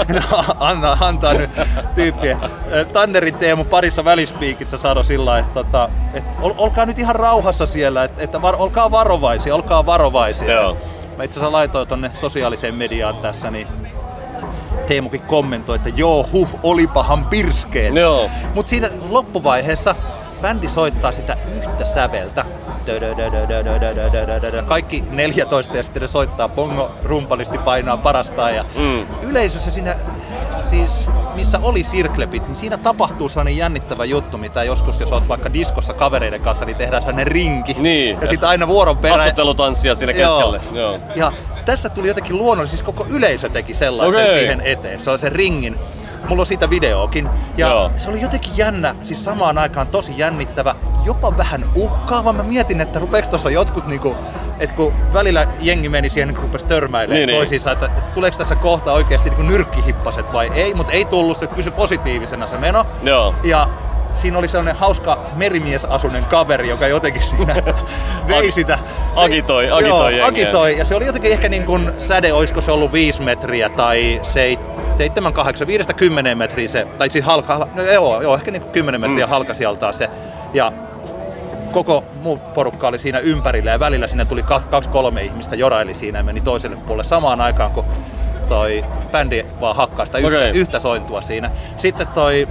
B: Anna, antaa nyt tyyppien. Tannerin Teemu parissa välispiikissä sanoi sillä lailla, että, tota, että ol, olkaa nyt ihan rauhassa siellä, että, että var, olkaa varovaisia, olkaa varovaisia.
C: Joo.
B: Mä itse asiassa laitoin tonne sosiaaliseen mediaan tässä, niin Teemukin kommentoi, että joo, huh, olipahan pirskeet.
C: Joo.
B: Mutta siinä loppuvaiheessa bändi soittaa sitä yhtä säveltä. Kaikki 14 ja sitten ne soittaa, bongo, rumpalisti painaa parasta Ja
C: mm.
B: Yleisössä siinä, siis missä oli sirklepit, niin siinä tapahtuu sellainen jännittävä juttu, mitä joskus, jos oot vaikka diskossa kavereiden kanssa, niin tehdään sellainen rinki.
C: Niin.
B: Ja, ja sitten aina vuoron perään.
C: Asuttelutanssia siinä keskelle. Joo. Joo.
B: Ja tässä tuli jotenkin luonnollisesti, siis koko yleisö teki sellaisen
C: okay.
B: siihen eteen, sellaisen ringin. Mulla on siitä videokin. Ja
C: Joo.
B: se oli jotenkin jännä, siis samaan aikaan tosi jännittävä, jopa vähän uhkaava. Mä mietin, että rupeeko tuossa jotkut niinku, että kun välillä jengi meni siihen niin rupesi törmäilemään
C: Niin,
B: toisiinsa, että, että tuleeko tässä kohta oikeasti niinku nyrkkihippaset vai ei, mutta ei tullut, se pysyi positiivisena se meno.
C: Joo.
B: Ja siinä oli sellainen hauska merimiesasunen kaveri, joka jotenkin siinä vei sitä.
C: agitoi- agitoi
B: Joo, agitoi. Ja se oli jotenkin ehkä niin kuin säde, olisiko se ollut 5 metriä tai 7, 8, 5 10 metriä se, tai siis halka, no joo, joo ehkä niin kuin 10 metriä
C: Mm.
B: halka sieltä se. Ja koko muu porukka oli siinä ympärillä ja välillä sinne tuli ka- kaksi kolme ihmistä joraili siinä ja meni toiselle puolelle samaan aikaan, kun toi bändi vaan hakkaa sitä yhtä, yhtä sointua siinä. Sitten toi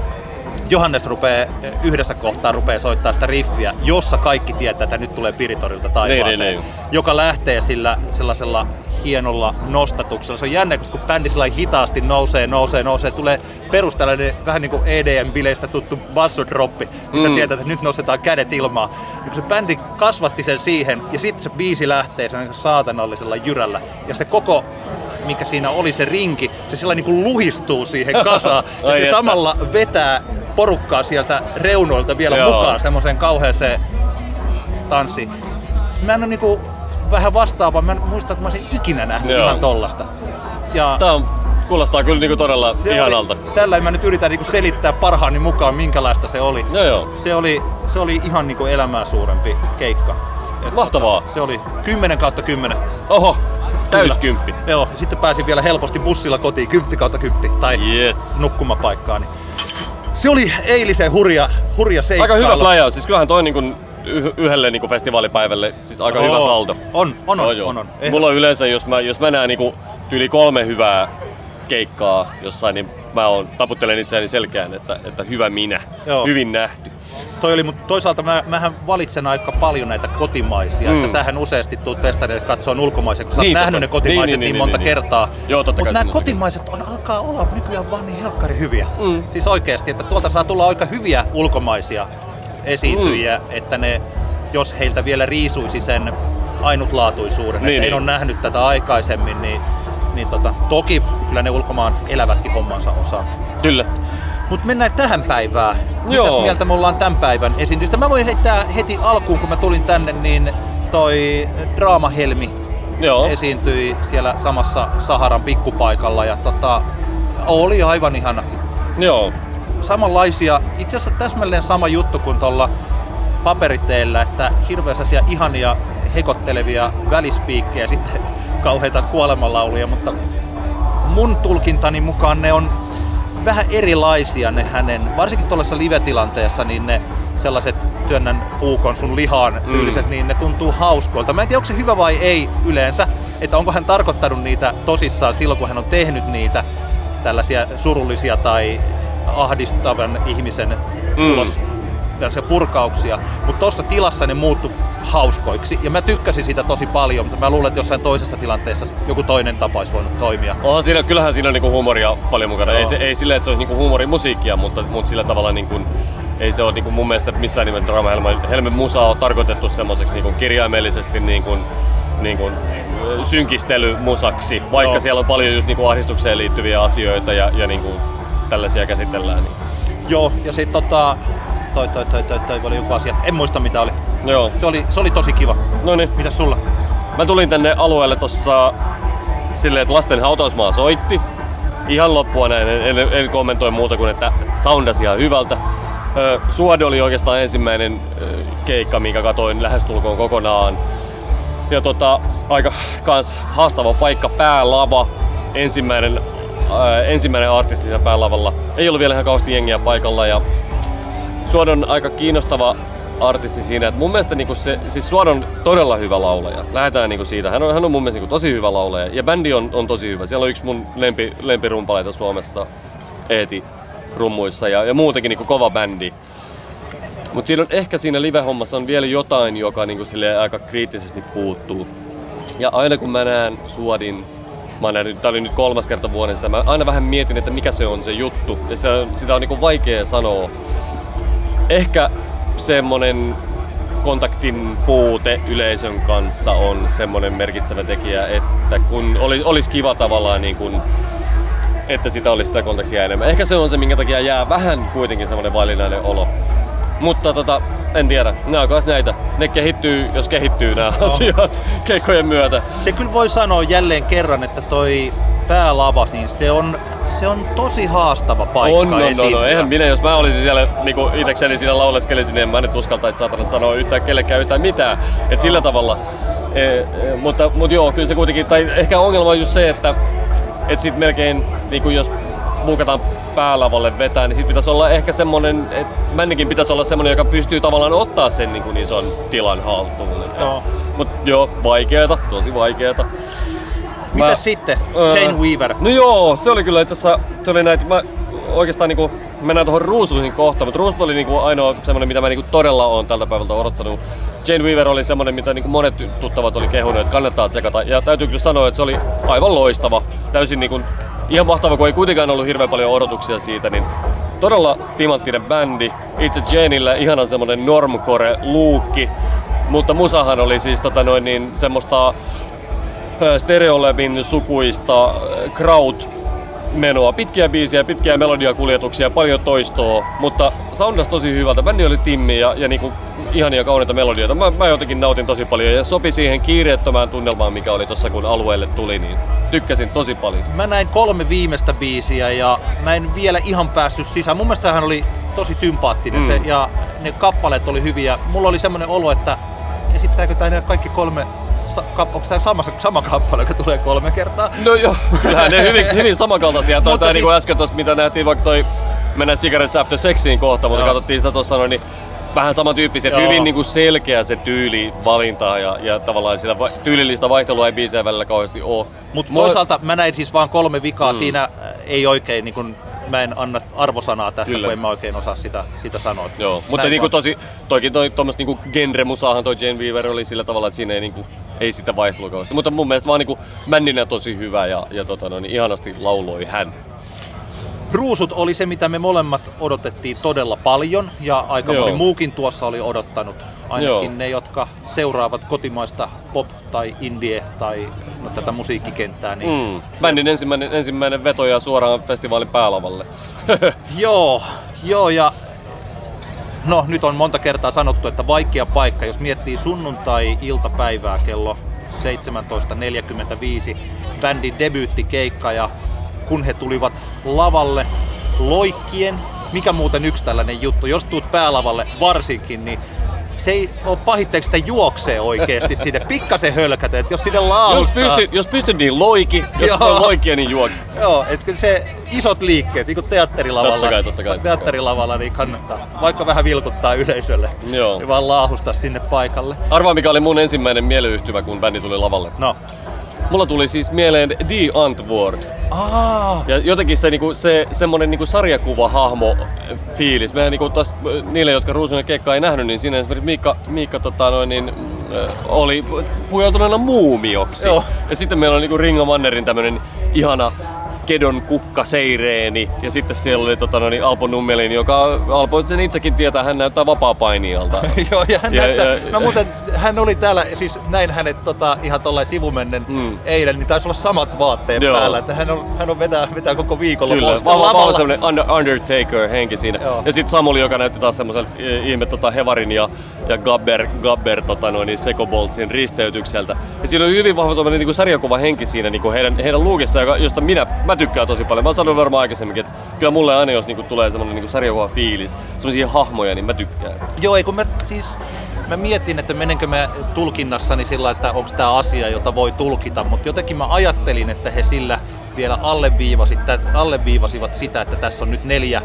B: Johannes rupeaa yhdessä kohtaa rupeaa soittaa sitä riffiä, jossa kaikki tietää, että nyt tulee Piritorilta taivaaseen,
C: Niin, niin,
B: joka lähtee sillä sellaisella hienolla nostatuksella. Se on jännä, kun bändi sillä hitaasti nousee, nousee, nousee, tulee perus tällainen vähän niin kuin EDM-bileistä tuttu bassodroppi, missä
C: Mm.
B: tietää, että nyt nostetaan kädet ilmaan. Ja kun se bändi kasvatti sen siihen, ja sitten se biisi lähtee sellaisella saatanallisella jyrällä, ja se koko mikä siinä oli se rinki, se sillä niin kuin luhistuu siihen kasaan. ja se samalla vetää porukkaa sieltä reunoilta vielä
C: Joo.
B: mukaan semmoiseen kauheeseen tanssiin. Mä en ole niinku vähän vastaava, mä en muista, että mä olisin ikinä nähnyt
C: Joo.
B: ihan tollasta. Ja
C: Tää on Kuulostaa kyllä niinku todella
B: Se
C: ihanalta.
B: Oli, tällä mä nyt yritän niinku selittää parhaani mukaan, minkälaista se oli.
C: Joo joo.
B: Se oli, se oli ihan niinku elämää suurempi keikka. Et
C: Mahtavaa.
B: Se oli 10 kautta 10.
C: Oho, täyskymppi.
B: Joo, ja sitten pääsin vielä helposti bussilla kotiin 10 kautta 10 tai
C: Yes.
B: nukkumapaikkaan. Niin. Se oli eilisen hurja, hurja seikkailu.
C: Aika hyvä pläjäys. Siis kyllähän toi niinku yh- yhdelle niinku festivaalipäivälle siis aika
B: Oo.
C: hyvä saldo.
B: On, on, on, on, on.
C: Mulla on yleensä, jos mä, jos mä näen niinku yli kolme hyvää keikkaa jossain, niin mä oon, taputtelen itseäni selkään, että, että hyvä minä.
B: Joo.
C: Hyvin nähty.
B: Toi oli, mutta toisaalta mä, mähän valitsen aika paljon näitä kotimaisia.
C: Mm.
B: Että sähän useasti tuut festareille katsoa ulkomaisia, kun sä
C: Niin,
B: oot nähnyt ne kotimaiset
C: Niin,
B: niin,
C: niin,
B: niin, monta
C: niin, niin.
B: kertaa.
C: Joo, totta
B: Mutta nämä kotimaiset on, alkaa olla nykyään vaan niin helkkari hyviä.
C: Mm.
B: Siis oikeasti, että tuolta saa tulla aika hyviä ulkomaisia esiintyjiä, mm. että ne, jos heiltä vielä riisuisi sen ainutlaatuisuuden,
C: Niin,
B: että
C: niin.
B: en ole nähnyt tätä aikaisemmin, niin, niin tota, toki kyllä ne ulkomaan elävätkin hommansa osaa.
C: Kyllä.
B: Mutta mennään tähän päivään.
C: Joo.
B: Mitäs mieltä me ollaan tämän päivän esiintystä? Mä voin heittää heti alkuun, kun mä tulin tänne, niin toi Draama Helmi
C: Joo.
B: esiintyi siellä samassa Saharan pikkupaikalla ja tota, oli aivan ihana.
C: Joo.
B: Samanlaisia, itse asiassa täsmälleen sama juttu kuin tuolla paperiteellä, että hirveän ihania hekottelevia välispiikkejä ja sitten kauheita kuolemanlauluja, mutta mun tulkintani mukaan ne on vähän erilaisia ne hänen, varsinkin tuollaisessa live-tilanteessa, niin ne sellaiset työnnän puukon sun lihaan tyyliset, mm. niin ne tuntuu hauskoilta. Mä en tiedä, onko se hyvä vai ei yleensä, että onko hän tarkoittanut niitä tosissaan silloin, kun hän on tehnyt niitä tällaisia surullisia tai ahdistavan ihmisen
C: Mm.
B: ulos tällaisia purkauksia, mutta tuossa tilassa ne muuttu hauskoiksi. Ja mä tykkäsin siitä tosi paljon, mutta mä luulen, että jossain toisessa tilanteessa joku toinen tapa olisi voinut toimia.
C: Onhan siinä, kyllähän siinä on niinku huumoria paljon mukana.
B: Joo.
C: Ei, se, ei silleen, että se olisi niinku huumorimusiikkia, mutta, mutta sillä tavalla niinku, ei se ole niinku mun mielestä missään nimessä Drama Helmen, Helmen musa on tarkoitettu semmoiseksi niinku kirjaimellisesti niinku, niinku, synkistelymusaksi, vaikka
B: Joo.
C: siellä on paljon just niinku ahdistukseen liittyviä asioita ja, ja niinku, tällaisia käsitellään. Niin.
B: Joo, ja sitten tota, toi, toi, toi, toi, toi, oli joku asia. En muista mitä oli.
C: Joo,
B: Se oli, se oli tosi kiva.
C: no niin.
B: Mitäs sulla?
C: Mä tulin tänne alueelle tossa silleen, että lasten hautausmaa soitti. Ihan loppua näin, en, en, en kommentoi muuta kuin, että soundasi ihan hyvältä. Ö, Suode oli oikeastaan ensimmäinen ö, keikka, minkä katoin lähestulkoon kokonaan. Ja tota, aika kans haastava paikka, päälava, ensimmäinen, ensimmäinen artisti siinä päälavalla. Ei ollut vielä ihan kauheasti jengiä paikalla ja Suod on aika kiinnostava artisti siinä, että mun mielestä niinku se, siis Suod on todella hyvä laulaja. Lähdetään niinku siitä. Hän on, hän on mun mielestä niinku tosi hyvä laulaja. Ja bändi on, on tosi hyvä. Siellä on yksi mun lempi, lempirumpaleita Suomessa, Eeti rummuissa ja, ja muutenkin niinku kova bändi. Mutta siinä on ehkä siinä live-hommassa on vielä jotain, joka niinku silleen aika kriittisesti puuttuu. Ja aina kun mä näen Suodin, mä oon tää oli nyt kolmas kerta vuodessa, mä aina vähän mietin, että mikä se on se juttu. Ja sitä, sitä on niinku vaikea sanoa. Ehkä semmonen kontaktin puute yleisön kanssa on semmonen merkitsevä tekijä, että kun oli, olisi kiva tavallaan niin kun, että sitä olisi sitä kontaktia enemmän. Ehkä se on se, minkä takia jää vähän kuitenkin semmonen vaillinainen olo. Mutta tota, en tiedä. Nämä on kans näitä. Ne kehittyy, jos kehittyy nämä asiat keikkojen myötä.
B: Se kyllä voi sanoa jälleen kerran, että toi päälava, niin se on, se on tosi haastava paikka
C: On, on, on,
B: esiintyä.
C: on. Eihän minä, jos mä olisin siellä niinku itekseni siinä lauleskelisin, niin en mä nyt uskaltaisi saatana sanoa yhtään kellekään yhtään mitään. Et sillä tavalla. E, e, mutta, mutta joo, kyllä se kuitenkin, tai ehkä ongelma on just se, että et sit melkein, niinku jos muukataan päälavalle vetää, niin sit pitäisi olla ehkä semmonen, että männikin pitäisi olla semmonen, joka pystyy tavallaan ottaa sen niin kuin ison tilan haltuun.
B: Joo.
C: Mut joo, vaikeeta, tosi vaikeeta.
B: Mitäs
C: Mä-
B: sitten?
C: Öö,
B: Jane Weaver.
C: No joo, se oli kyllä itse asiassa, se oli näitä, mä oikeastaan niinku, mennään tuohon ruusuihin kohta, mutta ruusut oli niinku ainoa semmonen, mitä mä niinku todella oon tältä päivältä odottanut. Jane Weaver oli semmonen, mitä niinku monet tuttavat oli kehunut, että kannattaa tsekata. Ja täytyy kyllä sanoa, että se oli aivan loistava. Täysin niinku, ihan mahtava, kun ei kuitenkaan ollut hirveän paljon odotuksia siitä, niin todella timanttinen bändi. Itse Janeillä ihanan semmonen normcore luukki. Mutta musahan oli siis tota noin niin semmoista Stereolabin sukuista ö, kraut menoa. Pitkiä biisiä, pitkiä melodiakuljetuksia, paljon toistoa, mutta soundas tosi hyvältä. Bändi oli timmi ja, ja niinku ihania kauniita melodioita. Mä, mä jotenkin nautin tosi paljon ja sopi siihen kiireettömään tunnelmaan, mikä oli tuossa kun alueelle tuli, niin tykkäsin tosi paljon.
B: Mä näin kolme viimeistä biisiä ja mä en vielä ihan päässyt sisään. Mun mielestä hän oli tosi sympaattinen
C: Mm.
B: se, ja ne kappaleet oli hyviä. Mulla oli semmoinen olo, että esittääkö tämä kaikki kolme sa- kap- onko tämä sama, sama kappale, joka tulee kolme kertaa?
C: No joo, kyllähän ne hyvin, hyvin samankaltaisia. Toi,
B: Mutta
C: tai
B: siis-
C: niin kuin äsken tuossa, mitä nähtiin vaikka toi, mennään Cigarettes After Sexiin kohta, mutta
B: Joo.
C: katsottiin sitä tuossa noin, niin vähän samantyyppisiä, että
B: Joo.
C: hyvin niin kuin selkeä se tyyli valinta ja, ja tavallaan sitä va- tyylillistä vaihtelua ei biisejä välillä kauheasti ole.
B: Mutta toisaalta mä näin siis vaan kolme vikaa. Mm. Siinä äh, ei oikein, niin kun, mä en anna arvosanaa tässä,
C: Kyllä.
B: kun en mä oikein osaa sitä, sitä sanoa.
C: Joo, mutta
B: Näin
C: niinku tosi, toikin toi tommoset niinku genre-musaahan toi Jane Weaver oli sillä tavalla, että siinä ei niinku, ei sitä vaihtelua kauheasti. Mutta mun mielestä vaan niinku männinä tosi hyvä ja, ja tota noin, niin ihanasti lauloi hän.
B: Ruusut oli se, mitä me molemmat odotettiin todella paljon ja aika
C: Joo.
B: moni muukin tuossa oli odottanut. Ainakin
C: Joo.
B: ne, jotka seuraavat kotimaista pop- tai indie- tai no, tätä musiikkikenttää. Niin
C: Mm. Bändin ensimmäinen, ensimmäinen veto ja suoraan festivaalin päälavalle.
B: Joo, joo ja no nyt on monta kertaa sanottu, että vaikea paikka, jos miettii sunnuntai-iltapäivää kello 17.45 bändin debyyttikeikka ja kun he tulivat lavalle loikkien, mikä muuten yksi tällainen juttu, jos tuut päälavalle varsinkin, niin se ei ole pahitteeksi sitä juoksee oikeesti sinne, pikkasen hölkätä, että jos sinne
C: jos,
B: laahustaa...
C: pystyt, jos pystyt niin loiki, jos on loikia niin juoksi.
B: Joo, että se isot liikkeet, niin kuin teatterilavalla,
C: Totta kai, totta kai.
B: teatterilavalla niin kannattaa, vaikka vähän vilkuttaa yleisölle,
C: Joo.
B: niin vaan laahusta sinne paikalle.
C: Arvaa mikä oli mun ensimmäinen mieleyhtymä, kun bändi tuli lavalle.
B: No.
C: Mulla tuli siis mieleen Die Antwoord.
B: Aa,
C: Ja jotenkin se, niinku, se semmonen niinku sarjakuva hahmo fiilis. Mehän niinku tos, niille, jotka Ruusunen keikkaa ei nähnyt, niin siinä esimerkiksi Miikka, Miikka tota noin, niin, äh, oli pujautuneena muumioksi.
B: Joo.
C: Ja sitten meillä on niinku Ringo Mannerin tämmönen ihana kedon kukka seireeni. Ja sitten siellä oli tota, noin, Alpo Nummelin, joka Alpo sen itsekin tietää, hän näyttää vapaa-painijalta.
B: Joo, ja hän
C: Ja-
B: näyttää,
C: ja-
B: mä muuten, hän oli täällä, siis näin hänet tota, ihan tollain sivumennen
C: Mm.
B: eilen, niin taisi olla samat vaatteet
C: Joo.
B: päällä, että hän on, hän on vetää, vetää koko viikolla
C: Kyllä, mä, mä, mä semmonen under, Undertaker-henki siinä.
B: Joo.
C: Ja sitten Samuli, joka näytti taas semmoiselta eh, ihme tota, Hevarin ja, ja Gabber, Gabber tota, noin, niin Sekoboltsin risteytykseltä. Ja siinä oli hyvin vahva tommonen niin sarjakuva henki siinä niin heidän, heidän luukissa, joka, josta minä mä tykkään tosi paljon. Mä oon sanonut varmaan aikaisemminkin, että kyllä mulle aina jos niin tulee semmonen niin sarjakuva fiilis, semmoisia hahmoja, niin mä tykkään.
B: Joo, ei kun mä siis mä mietin, että menenkö mä tulkinnassani sillä, että onko tämä asia, jota voi tulkita, mutta jotenkin mä ajattelin, että he sillä vielä alleviivasivat, alleviivasivat sitä, että tässä on nyt neljä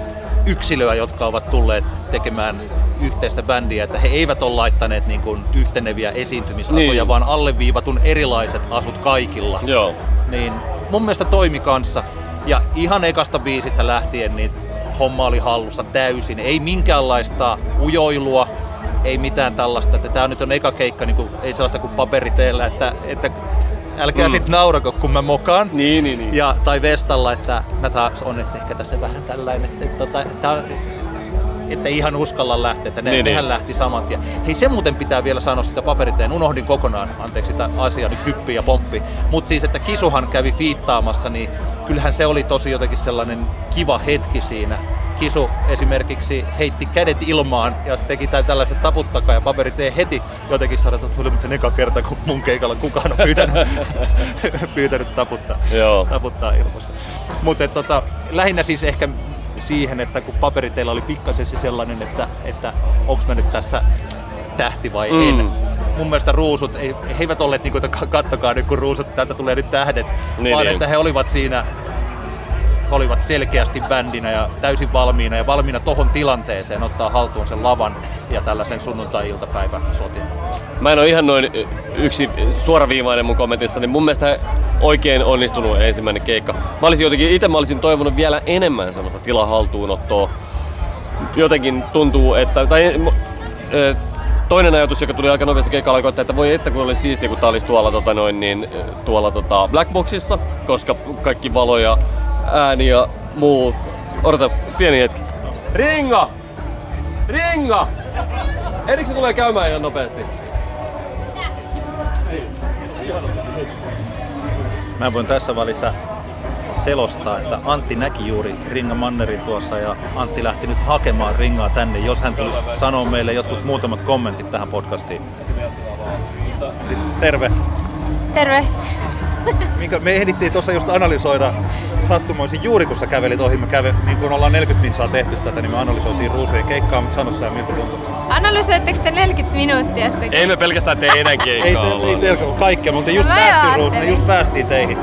B: yksilöä, jotka ovat tulleet tekemään yhteistä bändiä, että he eivät ole laittaneet niin kuin yhteneviä esiintymisasuja,
C: Niin.
B: vaan alleviivatun erilaiset asut kaikilla
C: Joo.
B: niin mun mielestä toimi kanssa. Ja ihan ekasta biisistä lähtien niin homma oli hallussa täysin. Ei minkäänlaista ujoilua, ei mitään tällaista. Että tää nyt on eka keikka, niin kuin, ei sellaista kuin paperiteellä, että, että älkää
C: Mm.
B: mm. sit naurako, kun mä mokaan.
C: Niin, niin, niin.
B: Ja, tai Vestalla, että mä taas on, että ehkä tässä vähän tällainen, että, että, tota, on- että ei ihan uskalla lähteä, että ne,
C: niin,
B: nehän
C: niin.
B: lähti saman tien. Hei, se muuten pitää vielä sanoa sitä paperiteen, unohdin kokonaan, anteeksi sitä asiaa nyt hyppi ja pomppi. Mutta siis, että Kisuhan kävi fiittaamassa, niin kyllähän se oli tosi jotenkin sellainen kiva hetki siinä. Kisu esimerkiksi heitti kädet ilmaan ja se teki tää tällaista taputtakaa ja paperiteen heti jotenkin sanoa, että tuli muuten eka kerta, kun mun keikalla kukaan on pyytänyt, pyytänyt taputtaa,
C: Joo.
B: taputtaa ilmassa. Mutta tota, lähinnä siis ehkä siihen, että kun paperiteillä oli pikkasen se sellainen, että, että onko mä nyt tässä tähti vai
C: Mm.
B: en. Mun mielestä ruusut, ei, he eivät olleet niin kuin, että kattokaa nyt kun ruusut, täältä tulee nyt tähdet,
C: Niin,
B: vaan
C: niin.
B: että he olivat siinä he olivat selkeästi bändinä ja täysin valmiina ja valmiina tohon tilanteeseen ottaa haltuun sen lavan ja tällaisen sunnuntai-iltapäivän sotin.
C: Mä en ole ihan noin yksi suoraviivainen mun kommentissa, niin mun mielestä oikein onnistunut ensimmäinen keikka. Mä olisin jotenkin, itse mä olisin toivonut vielä enemmän semmoista tilahaltuunottoa. Jotenkin tuntuu, että, tai ö, toinen ajatus, joka tuli aika nopeasti keikalla, alkoi, että voi että kun oli siistiä, kun tää olisi tuolla, tota noin, niin, tuolla tota Blackboxissa, koska kaikki valo ja ääni ja muu. Odota, pieni hetki. Ringa! Ringa! Eriksi tulee käymään ihan nopeasti.
B: Mä voin tässä välissä selostaa, että Antti näki juuri Ringa Mannerin tuossa ja Antti lähti nyt hakemaan Ringaa tänne, jos hän tulisi sanoa meille jotkut muutamat kommentit tähän podcastiin. Terve.
D: Terve.
B: Minkä me ehdittiin tuossa just analysoida sattumoisin juuri kun sä kävelit ohi, me käve, niin kun ollaan 40 minsaa tehty tätä, niin me analysoitiin ruusujen keikkaa, mutta sano sä miltä tuntui.
D: Analysoitteko te 40 minuuttia sitä?
C: Ei me pelkästään teidän
B: Ei,
C: keikkaa.
B: te, ei teillä kaikkea, mutta just
D: Mä
B: päästiin, me just päästiin teihin.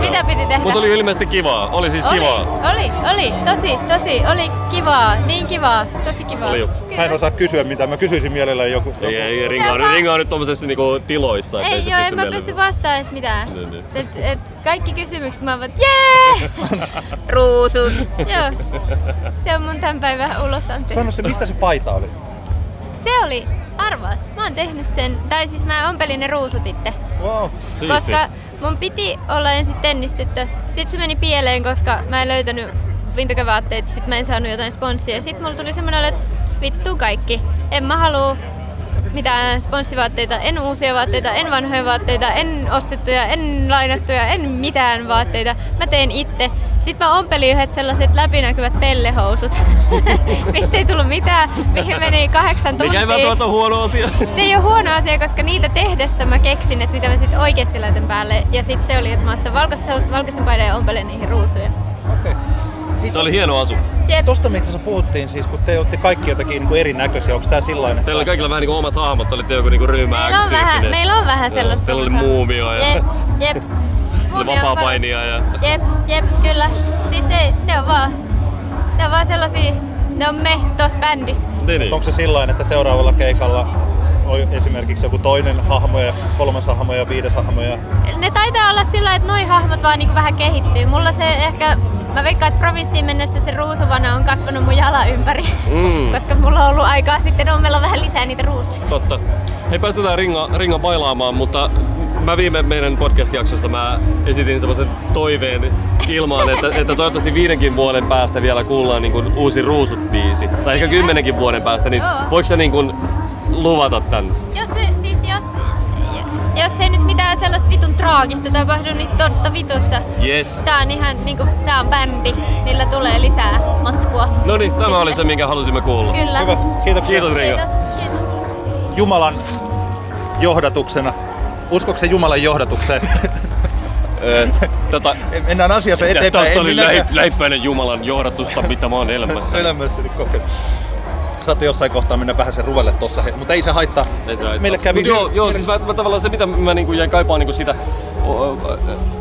D: Mitä piti tehdä?
C: Mutta oli ilmeisesti kivaa. Oli siis
D: oli,
C: kivaa.
D: oli, oli, tosi, tosi, oli kivaa, niin kivaa, tosi kivaa.
C: Oli jo.
B: Mä en osaa kysyä mitä, mä kysyisin mielellään joku.
C: Ei, ei, ei ringaa,
D: on vaan-
C: ringaa nyt tommosessa niinku tiloissa.
D: Ei,
C: se
D: joo, en
C: pysty
D: mä pysty vastaamaan edes mitään.
C: Niin, niin.
D: Et, et, kaikki kysymykset mä oon vaan, jee! Ruusut. joo. Se on mun tämän päivän ulosanti.
B: Sano se, mistä se paita oli?
D: Se oli, arvas, mä oon tehnyt sen, tai siis mä ompelin ne ruusut itse.
B: Wow.
C: Siisti.
D: Koska mun piti olla ensin tennistyttö. Sitten se meni pieleen, koska mä en löytänyt vintokevaatteet. Sitten mä en saanut jotain sponssia. Sitten mulla tuli semmonen, olo, että vittu kaikki. En mä halua mitään sponssivaatteita, en uusia vaatteita, en vanhoja vaatteita, en ostettuja, en lainattuja, en mitään vaatteita. Mä teen itse. Sitten mä ompelin yhdet sellaiset läpinäkyvät pellehousut, mistä ei tullut mitään, mihin meni kahdeksan tuntia.
C: Mikä ei välttämättä ole huono asia.
D: Se ei ole huono asia, koska niitä tehdessä mä keksin, että mitä mä sitten oikeasti laitan päälle. Ja sitten se oli, että mä ostan valkoista housusta, valkoisen paidan ja ompelen niihin ruusuja.
B: Okei.
C: Tämä oli hieno asu.
D: Jep.
B: Tosta me itse asiassa puhuttiin siis, kun te olette kaikki jotakin niin erinäköisiä. Onko tää sillain, että...
C: Teillä oli kaikilla vähän niinku omat hahmot, olitte joku niinku ryhmä
D: Meillä on, vähän, meillä on vähän sellaista.
C: Teillä oli muumio ja
D: Jep, jep.
C: sitten vapaa-painia ja...
D: Jep, jep, kyllä. Siis se, ne on vaan, ne on vaan sellaisia, ne on me tossa bändissä.
C: Niin, niin.
B: Onko se sillain, että seuraavalla keikalla esimerkiksi joku toinen hahmo ja kolmas hahmo ja viides hahmo ja...
D: Ne taitaa olla sillä että noi hahmot vaan niinku vähän kehittyy. Mulla se ehkä, mä veikkaan, että provinssiin mennessä se ruusuvana on kasvanut mun jalan ympäri.
C: Mm.
D: Koska mulla on ollut aikaa sitten ommella vähän lisää niitä ruusuja.
C: Totta. Hei, päästetään ringa, ringa bailaamaan, mutta mä viime meidän podcast-jaksossa mä esitin semmoisen toiveen ilmaan, että, että toivottavasti viidenkin vuoden päästä vielä kuullaan niin kuin uusi Ruusut-biisi. Tai ehkä kymmenenkin vuoden päästä, niin voiko sä niin kuin luvata tän?
D: Jos, se, siis jos, jos ei nyt mitään sellaista vitun traagista tapahdu, niin totta vitussa.
C: Yes.
D: Tää on ihan niinku, tää on bändi, millä tulee lisää matskua.
C: No niin, tämä oli se, minkä halusimme kuulla.
D: Kyllä.
B: Hyvä, kiitoksia.
C: Kiitos.
D: Kiitos. Kiitos.
B: Jumalan johdatuksena. Uskokse Jumalan johdatukseen?
C: Ö, Tota,
B: Mennään asiassa eteenpäin.
C: Tämä oli
B: minäkään-
C: lähi, lähippäinen Jumalan johdatusta, mitä mä oon elämässä.
B: Elämässäni kokenut. Saatte jossain kohtaa mennä vähän sen ruvelle tossa, mutta ei se haittaa.
C: Ei se haittaa.
B: Meille kävi
C: Mut joo, joo siis mä, mä, tavallaan se, mitä mä niinku jäin kaipaan niinku sitä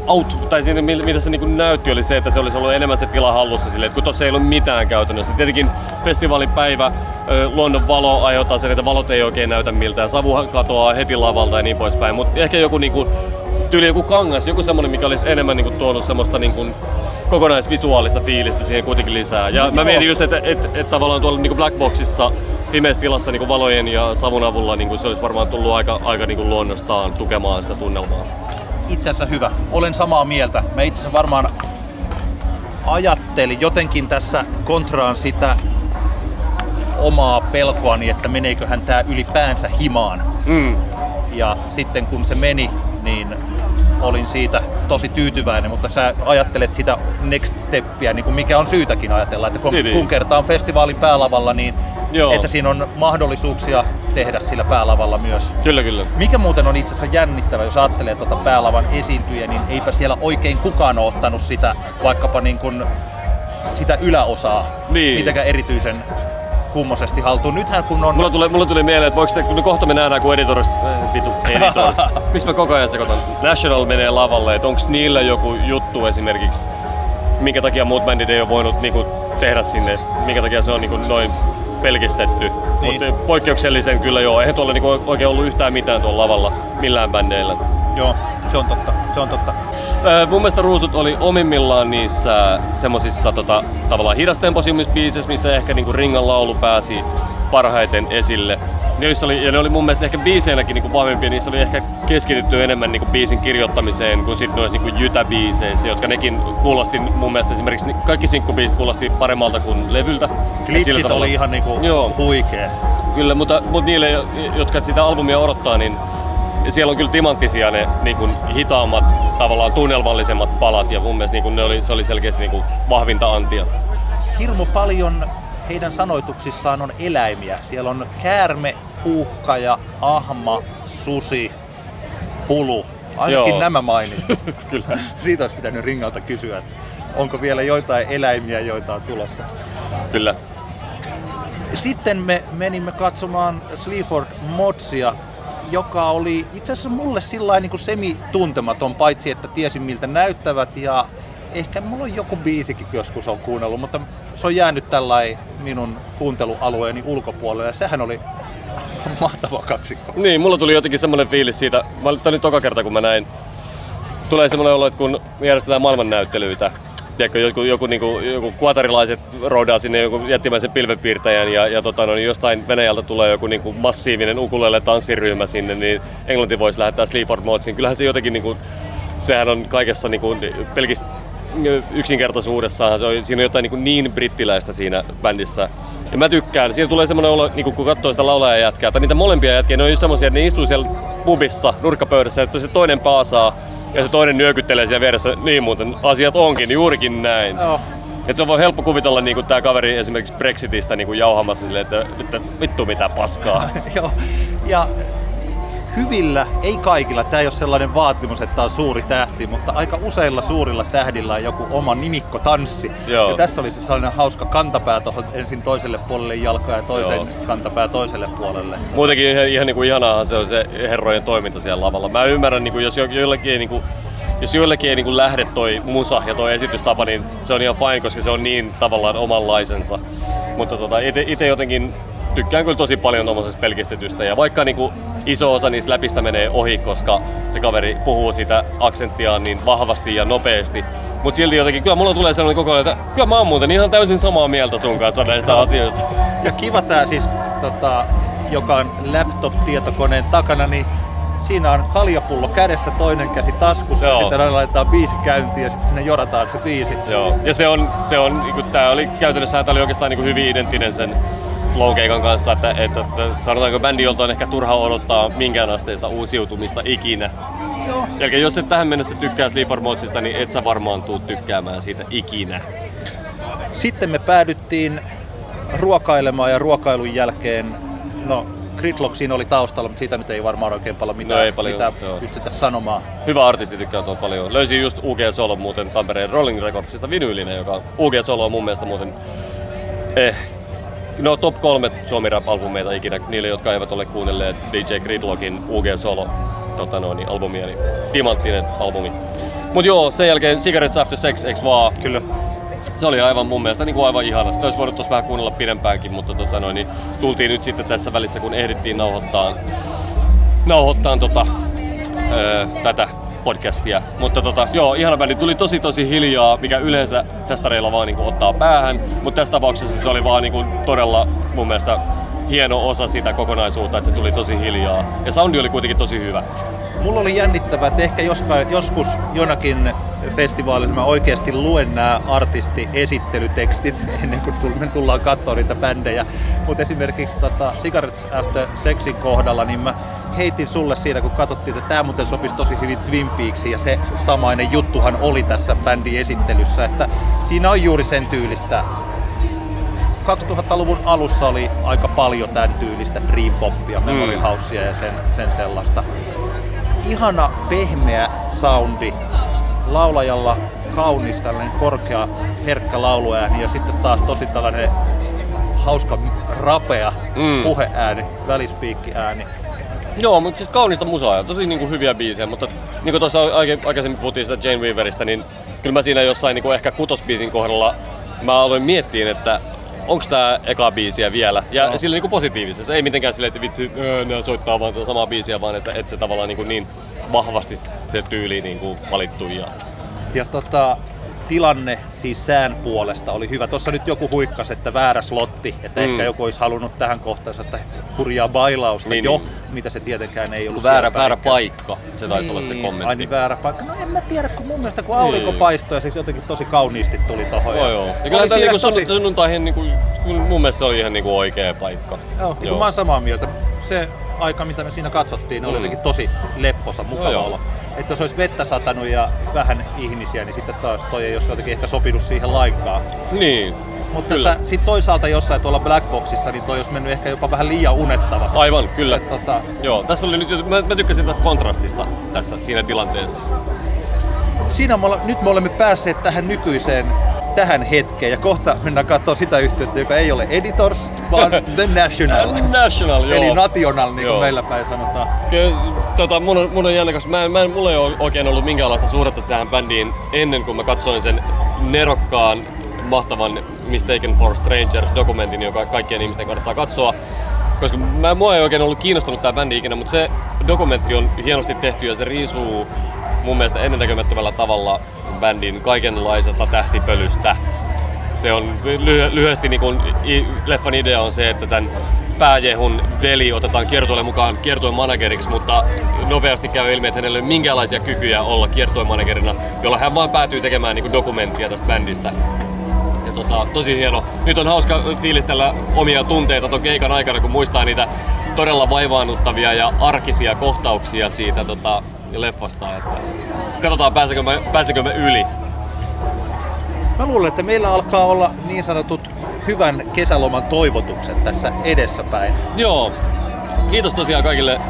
C: out, tai siinä, mitä se niinku näytti, oli se, että se olisi ollut enemmän se tila hallussa silleen, että kun tossa ei ollut mitään käytännössä. Tietenkin festivaalin päivä, ö, luonnon valo aiheuttaa sen, että valot ei oikein näytä miltään, savu katoaa heti lavalta ja niin poispäin, mutta ehkä joku niinku, tyyli joku kangas, joku semmonen, mikä olisi enemmän niinku tuonut semmoista niinku kokonaisvisuaalista fiilistä siihen kuitenkin lisää. Ja mä mietin just, että et, et tavallaan tuolla niinku Black Boxissa pimeässä tilassa niinku valojen ja savun avulla niinku se olisi varmaan tullut aika, aika niinku luonnostaan tukemaan sitä tunnelmaa.
B: itse asiassa hyvä. Olen samaa mieltä. Mä itse asiassa varmaan ajattelin jotenkin tässä kontraan sitä omaa pelkoani, että meneeköhän tää ylipäänsä himaan.
C: Mm.
B: Ja sitten kun se meni, niin olin siitä tosi tyytyväinen, mutta sä ajattelet sitä next steppia, niin kuin mikä on syytäkin ajatella, että kun,
C: Niin, niin.
B: kun kertaa on festivaalin päälavalla, niin
C: Joo.
B: että siinä on mahdollisuuksia tehdä sillä päälavalla myös
C: Kyllä, kyllä.
B: mikä muuten on itse asiassa jännittävä, jos ajattelee tuota päälavan esiintyjä, niin eipä siellä oikein kukaan ole ottanut sitä vaikkapa niin kuin sitä yläosaa
C: Niin.
B: mitenkään erityisen kummosesti haltuun. Nythän kun on...
C: Mulla tuli, mulla tuli mieleen, että voiko te, kun kohta me nähdään, kun editors, äh, vitu, editors, miksi mä koko ajan sekoitan, National menee lavalle, että onko niillä joku juttu esimerkiksi, minkä takia muut bändit ei ole voinut niinku, tehdä sinne, minkä takia se on niinku, noin pelkistetty.
B: Niin.
C: Mutta poikkeuksellisen kyllä joo, eihän tuolla niinku, oikein ollut yhtään mitään tuolla lavalla millään bändeillä.
B: Joo, se on totta. Se on totta.
C: Öö, mun mielestä Ruusut oli omimmillaan niissä semmosissa tota, tavallaan hidastemposimmissa biiseissä, missä ehkä niinku ringan laulu pääsi parhaiten esille. Niissä oli, ja ne oli mun mielestä ehkä biiseinäkin niinku vahvempia, niissä oli ehkä keskitytty enemmän niinku biisin kirjoittamiseen kuin sitten noissa niinku jytäbiiseissä, jotka nekin kuulosti mun mielestä esimerkiksi kaikki sinkkubiisit kuulosti paremmalta kuin levyltä.
B: Glitchit
C: tavalla-
B: oli ihan niinku
C: Joo.
B: huikee.
C: Kyllä, mutta, mutta niille, jo- jotka sitä albumia odottaa, niin ja siellä on kyllä timanttisia ne niin kuin hitaammat, tavallaan tunnelmallisemmat palat ja mun mielestä niin kuin ne oli, se oli selkeästi niin kuin vahvinta antia.
B: Hirmu paljon heidän sanoituksissaan on eläimiä. Siellä on käärme, huuhkaja, ahma, susi, pulu. Ainakin
C: Joo.
B: nämä mainittu.
C: kyllä.
B: Siitä olisi pitänyt Ringalta kysyä, että onko vielä joitain eläimiä, joita on tulossa.
C: Kyllä.
B: Sitten me menimme katsomaan Sleaford Modsia, joka oli itse asiassa mulle sillä niin semi-tuntematon, paitsi että tiesin miltä näyttävät ja ehkä mulla on joku biisikin joskus on kuunnellut, mutta se on jäänyt tällainen minun kuuntelualueeni ulkopuolelle ja sehän oli mahtava kaksikko.
C: Niin, mulla tuli jotenkin semmoinen fiilis siitä, mä nyt toka kerta kun mä näin, tulee semmoinen olo, että kun järjestetään maailmannäyttelyitä, tiedätkö, joku, joku, niinku, joku kuotarilaiset roudaa sinne joku jättimäisen pilvenpiirtäjän ja, ja tota, no, niin jostain Venäjältä tulee joku niinku, massiivinen ukulele tanssiryhmä sinne, niin Englanti voisi lähettää Sleaford Modsiin. Kyllähän se jotenkin, niinku, sehän on kaikessa niinku, pelkistä yksinkertaisuudessaan, se on, siinä on jotain niin, niin brittiläistä siinä bändissä. Ja mä tykkään, siinä tulee semmoinen olo, niin kun katsoo sitä laulajaa jätkää, tai niitä molempia jätkiä, ne on just semmoisia, että ne istuu siellä pubissa, nurkkapöydässä, että se toinen paasaa ja se toinen nyökyttelee siellä vieressä, niin muuten asiat onkin, juurikin näin.
B: Joo.
C: Et se on voi helppo kuvitella niin tämä kaveri esimerkiksi Brexitistä niin jauhamassa silleen, että, että vittu mitä paskaa.
B: Joo. Ja hyvillä, ei kaikilla, tämä ei ole sellainen vaatimus, että on suuri tähti, mutta aika useilla suurilla tähdillä on joku oma nimikkotanssi.
C: Joo.
B: Ja tässä oli se sellainen hauska kantapää tuohon ensin toiselle puolelle jalkaa ja toisen
C: Joo.
B: kantapää toiselle puolelle.
C: Muutenkin ihan, ihan niin kuin ihanaahan se on se herrojen toiminta siellä lavalla. Mä ymmärrän, niin kuin, jos jo- joillekin ei, niin kuin, jos joillekin ei niin kuin lähde toi musa ja toi esitystapa, niin se on ihan fine, koska se on niin tavallaan omanlaisensa. Mutta tota, itse jotenkin tykkään kyllä tosi paljon tuommoisesta pelkistetystä. Ja vaikka niin kuin iso osa niistä läpistä menee ohi, koska se kaveri puhuu sitä aksenttiaan niin vahvasti ja nopeasti. Mutta silti jotenkin, kyllä mulla tulee sellainen koko ajan, että kyllä mä oon muuten ihan täysin samaa mieltä sun kanssa näistä asioista.
B: Ja kiva tää siis, tota, joka on laptop-tietokoneen takana, niin siinä on kaljapullo kädessä, toinen käsi taskussa,
C: Joo.
B: sitten laitetaan biisi käyntiin ja sitten sinne jorataan se biisi.
C: Joo, ja se on, se on niinku, tää oli käytännössä tää oli oikeastaan niinku hyvin identtinen sen flow-keikan kanssa, että, että, että sanotaanko bändi, jolta on ehkä turha odottaa minkään asteista uusiutumista ikinä.
B: Joo.
C: Jälkeen jos et tähän mennessä tykkää Modsista, niin et sä varmaan tuu tykkäämään siitä ikinä.
B: Sitten me päädyttiin ruokailemaan ja ruokailun jälkeen, no Gridlock siinä oli taustalla, mutta siitä nyt ei varmaan oikein paljon mitään,
C: No ei paljon,
B: mitään
C: joo.
B: pystytä sanomaan.
C: Hyvä artisti tykkää tuolta paljon. Löysin just UG Solo muuten Tampereen Rolling Recordsista vinyylinen, joka UG Solo on mun mielestä muuten eh, no top kolme Suomi Rap-albumeita ikinä niille, jotka eivät ole kuunnelleet DJ Gridlockin UG Solo tota noin, niin albumia, niin timanttinen albumi. Mut joo, sen jälkeen Cigarettes After Sex, eks vaan?
B: Kyllä.
C: Se oli aivan mun mielestä niin kuin aivan ihana. Sitä olisi voinut tuossa vähän kuunnella pidempäänkin, mutta tota noin, niin tultiin nyt sitten tässä välissä, kun ehdittiin nauhoittaa, nauhoittaa tota, öö, tätä podcastia. Mutta tota, joo, ihana bändi. Tuli tosi tosi hiljaa, mikä yleensä festareilla vaan niin kuin ottaa päähän. Mutta tässä tapauksessa se oli vaan niin kuin todella mun mielestä hieno osa sitä kokonaisuutta, että se tuli tosi hiljaa. Ja soundi oli kuitenkin tosi hyvä.
B: Mulla oli jännittävää, että ehkä joskai, joskus jonakin festivaalissa mä oikeasti luen nämä artisti-esittelytekstit ennen kuin me tullaan katsoa niitä bändejä. Mutta esimerkiksi tota, Cigarettes After Sexin kohdalla, niin mä heitin sulle siinä, kun katsottiin, että tämä muuten sopisi tosi hyvin Twin Peaksiin ja se samainen juttuhan oli tässä bändin esittelyssä, että siinä on juuri sen tyylistä 2000-luvun alussa oli aika paljon tämän tyylistä dream poppia, memory
C: Mm.
B: housea ja sen, sen sellaista. Ihana pehmeä soundi, laulajalla kaunis tällainen korkea herkkä lauluääni ja sitten taas tosi tällainen hauska rapea
C: Mm.
B: puheääni, välispiikkiääni.
C: Joo, mutta siis kaunista musaa ja tosi niinku hyviä biisejä, mutta niin kuin tuossa aikaisemmin puhuttiin sitä Jane Weaverista, niin kyllä mä siinä jossain niinku ehkä kutosbiisin kohdalla mä aloin miettiä, että onko tää eka biisiä vielä. Ja
B: Joo.
C: sillä niinku positiivisessa, ei mitenkään silleen, että vitsi, öö, nää soittaa vaan tätä samaa biisiä, vaan että, että se tavallaan niinku niin vahvasti se tyyli niinku valittu. Ja...
B: Ja tota, tilanne siis sään puolesta oli hyvä. Tuossa nyt joku huikkas, että väärä slotti, että
C: Mm.
B: ehkä joku olisi halunnut tähän kohtaan sellaista hurjaa bailausta
C: Niin,
B: niin, jo,
C: niin.
B: mitä se tietenkään ei ollut
C: Väärä, väärä paikka, se taisi olla se
B: Ai
C: kommentti.
B: niin, väärä paikka. No en mä tiedä, kun mun mielestä kun aurinko
C: Niin.
B: paistoi ja sitten jotenkin tosi kauniisti tuli tohon.
C: Joo, joo. Ja kyllä tämä niinku
B: tosi...
C: sunnuntaihin niinku, mun mielestä se oli ihan niinku oikea paikka.
B: Joo, niin kuin mä oon samaa mieltä. Se aika, mitä me siinä katsottiin, oli
C: Mm.
B: jotenkin tosi lepposa, mukava olo. Että jos olisi vettä satanut ja vähän ihmisiä, niin sitten taas toi ei olisi jotenkin ehkä sopinut siihen lainkaan.
C: Niin,
B: Mutta sitten toisaalta jossain tuolla Blackboxissa, niin toi olisi mennyt ehkä jopa vähän liian unettava.
C: aivan, kyllä.
B: Et, tota,
C: Joo, tässä oli nyt, mä, mä tykkäsin tästä kontrastista tässä siinä tilanteessa.
B: siinä me olla, nyt me olemme päässeet tähän nykyiseen tähän hetkeen ja kohta mennään katsomaan sitä yhtiötä, joka ei ole Editors, vaan The National.
C: National, joo.
B: Eli National, niin kuin meillä päin sanotaan.
C: Ky- tota, mun, on, mun on jännä, koska mä, en- mä en, mulla ei ole oikein ollut minkäänlaista suhdetta tähän bändiin ennen kuin mä katsoin sen nerokkaan, mahtavan Mistaken for Strangers dokumentin, joka kaikkien ihmisten kannattaa katsoa. Koska mä, mua ei oikein ollut kiinnostunut tää bändi ikinä, mutta se dokumentti on hienosti tehty ja se riisuu mun mielestä ennennäkemättömällä tavalla bändin kaikenlaisesta tähtipölystä. Se on lyhy- lyhyesti niin kuin, i- leffan idea on se, että tämän pääjehun veli otetaan kiertueelle mukaan kiertueen manageriksi, mutta nopeasti käy ilmi, että hänellä ei ole minkäänlaisia kykyjä olla kiertueen managerina, jolla hän vaan päätyy tekemään niin kuin dokumenttia tästä bändistä. Ja tota, tosi hieno. Nyt on hauska fiilistellä omia tunteita ton keikan aikana, kun muistaa niitä todella vaivaannuttavia ja arkisia kohtauksia siitä tota, leffasta. Että katsotaan pääsekö mä, pääsekö mä yli.
B: Mä luulen, että meillä alkaa olla niin sanotut hyvän kesäloman toivotukset tässä edessäpäin.
C: Joo. Kiitos tosiaan kaikille,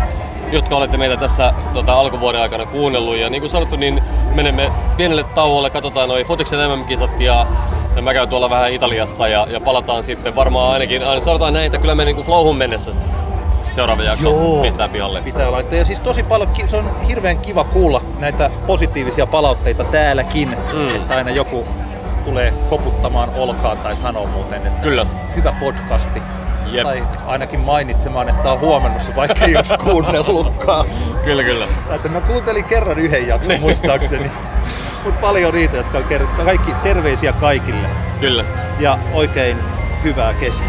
C: jotka olette meitä tässä tota, alkuvuoden aikana kuunnellut. Ja niin kuin sanottu, niin menemme pienelle tauolle, katsotaan noi Fotiksen MM-kisat ja, ja mä käyn tuolla vähän Italiassa ja, ja palataan sitten varmaan ainakin, aina sanotaan näin, että kyllä me niin flowhun mennessä seuraava jakso pistää pihalle.
B: Pitää laittaa. Ja siis tosi paljon, se on hirveän kiva kuulla näitä positiivisia palautteita täälläkin,
C: Mm.
B: että aina joku tulee koputtamaan olkaan tai sanoo muuten, että
C: Kyllä.
B: hyvä podcasti.
C: Jep.
B: Tai ainakin mainitsemaan, että on huomannut se, vaikka ei olisi kuunnellutkaan.
C: Kyllä, kyllä.
B: Että mä kuuntelin kerran yhden jakson
C: Niin.
B: muistaakseni. Mutta paljon niitä, jotka on kaikki terveisiä kaikille.
C: Kyllä.
B: Ja oikein hyvää kesää.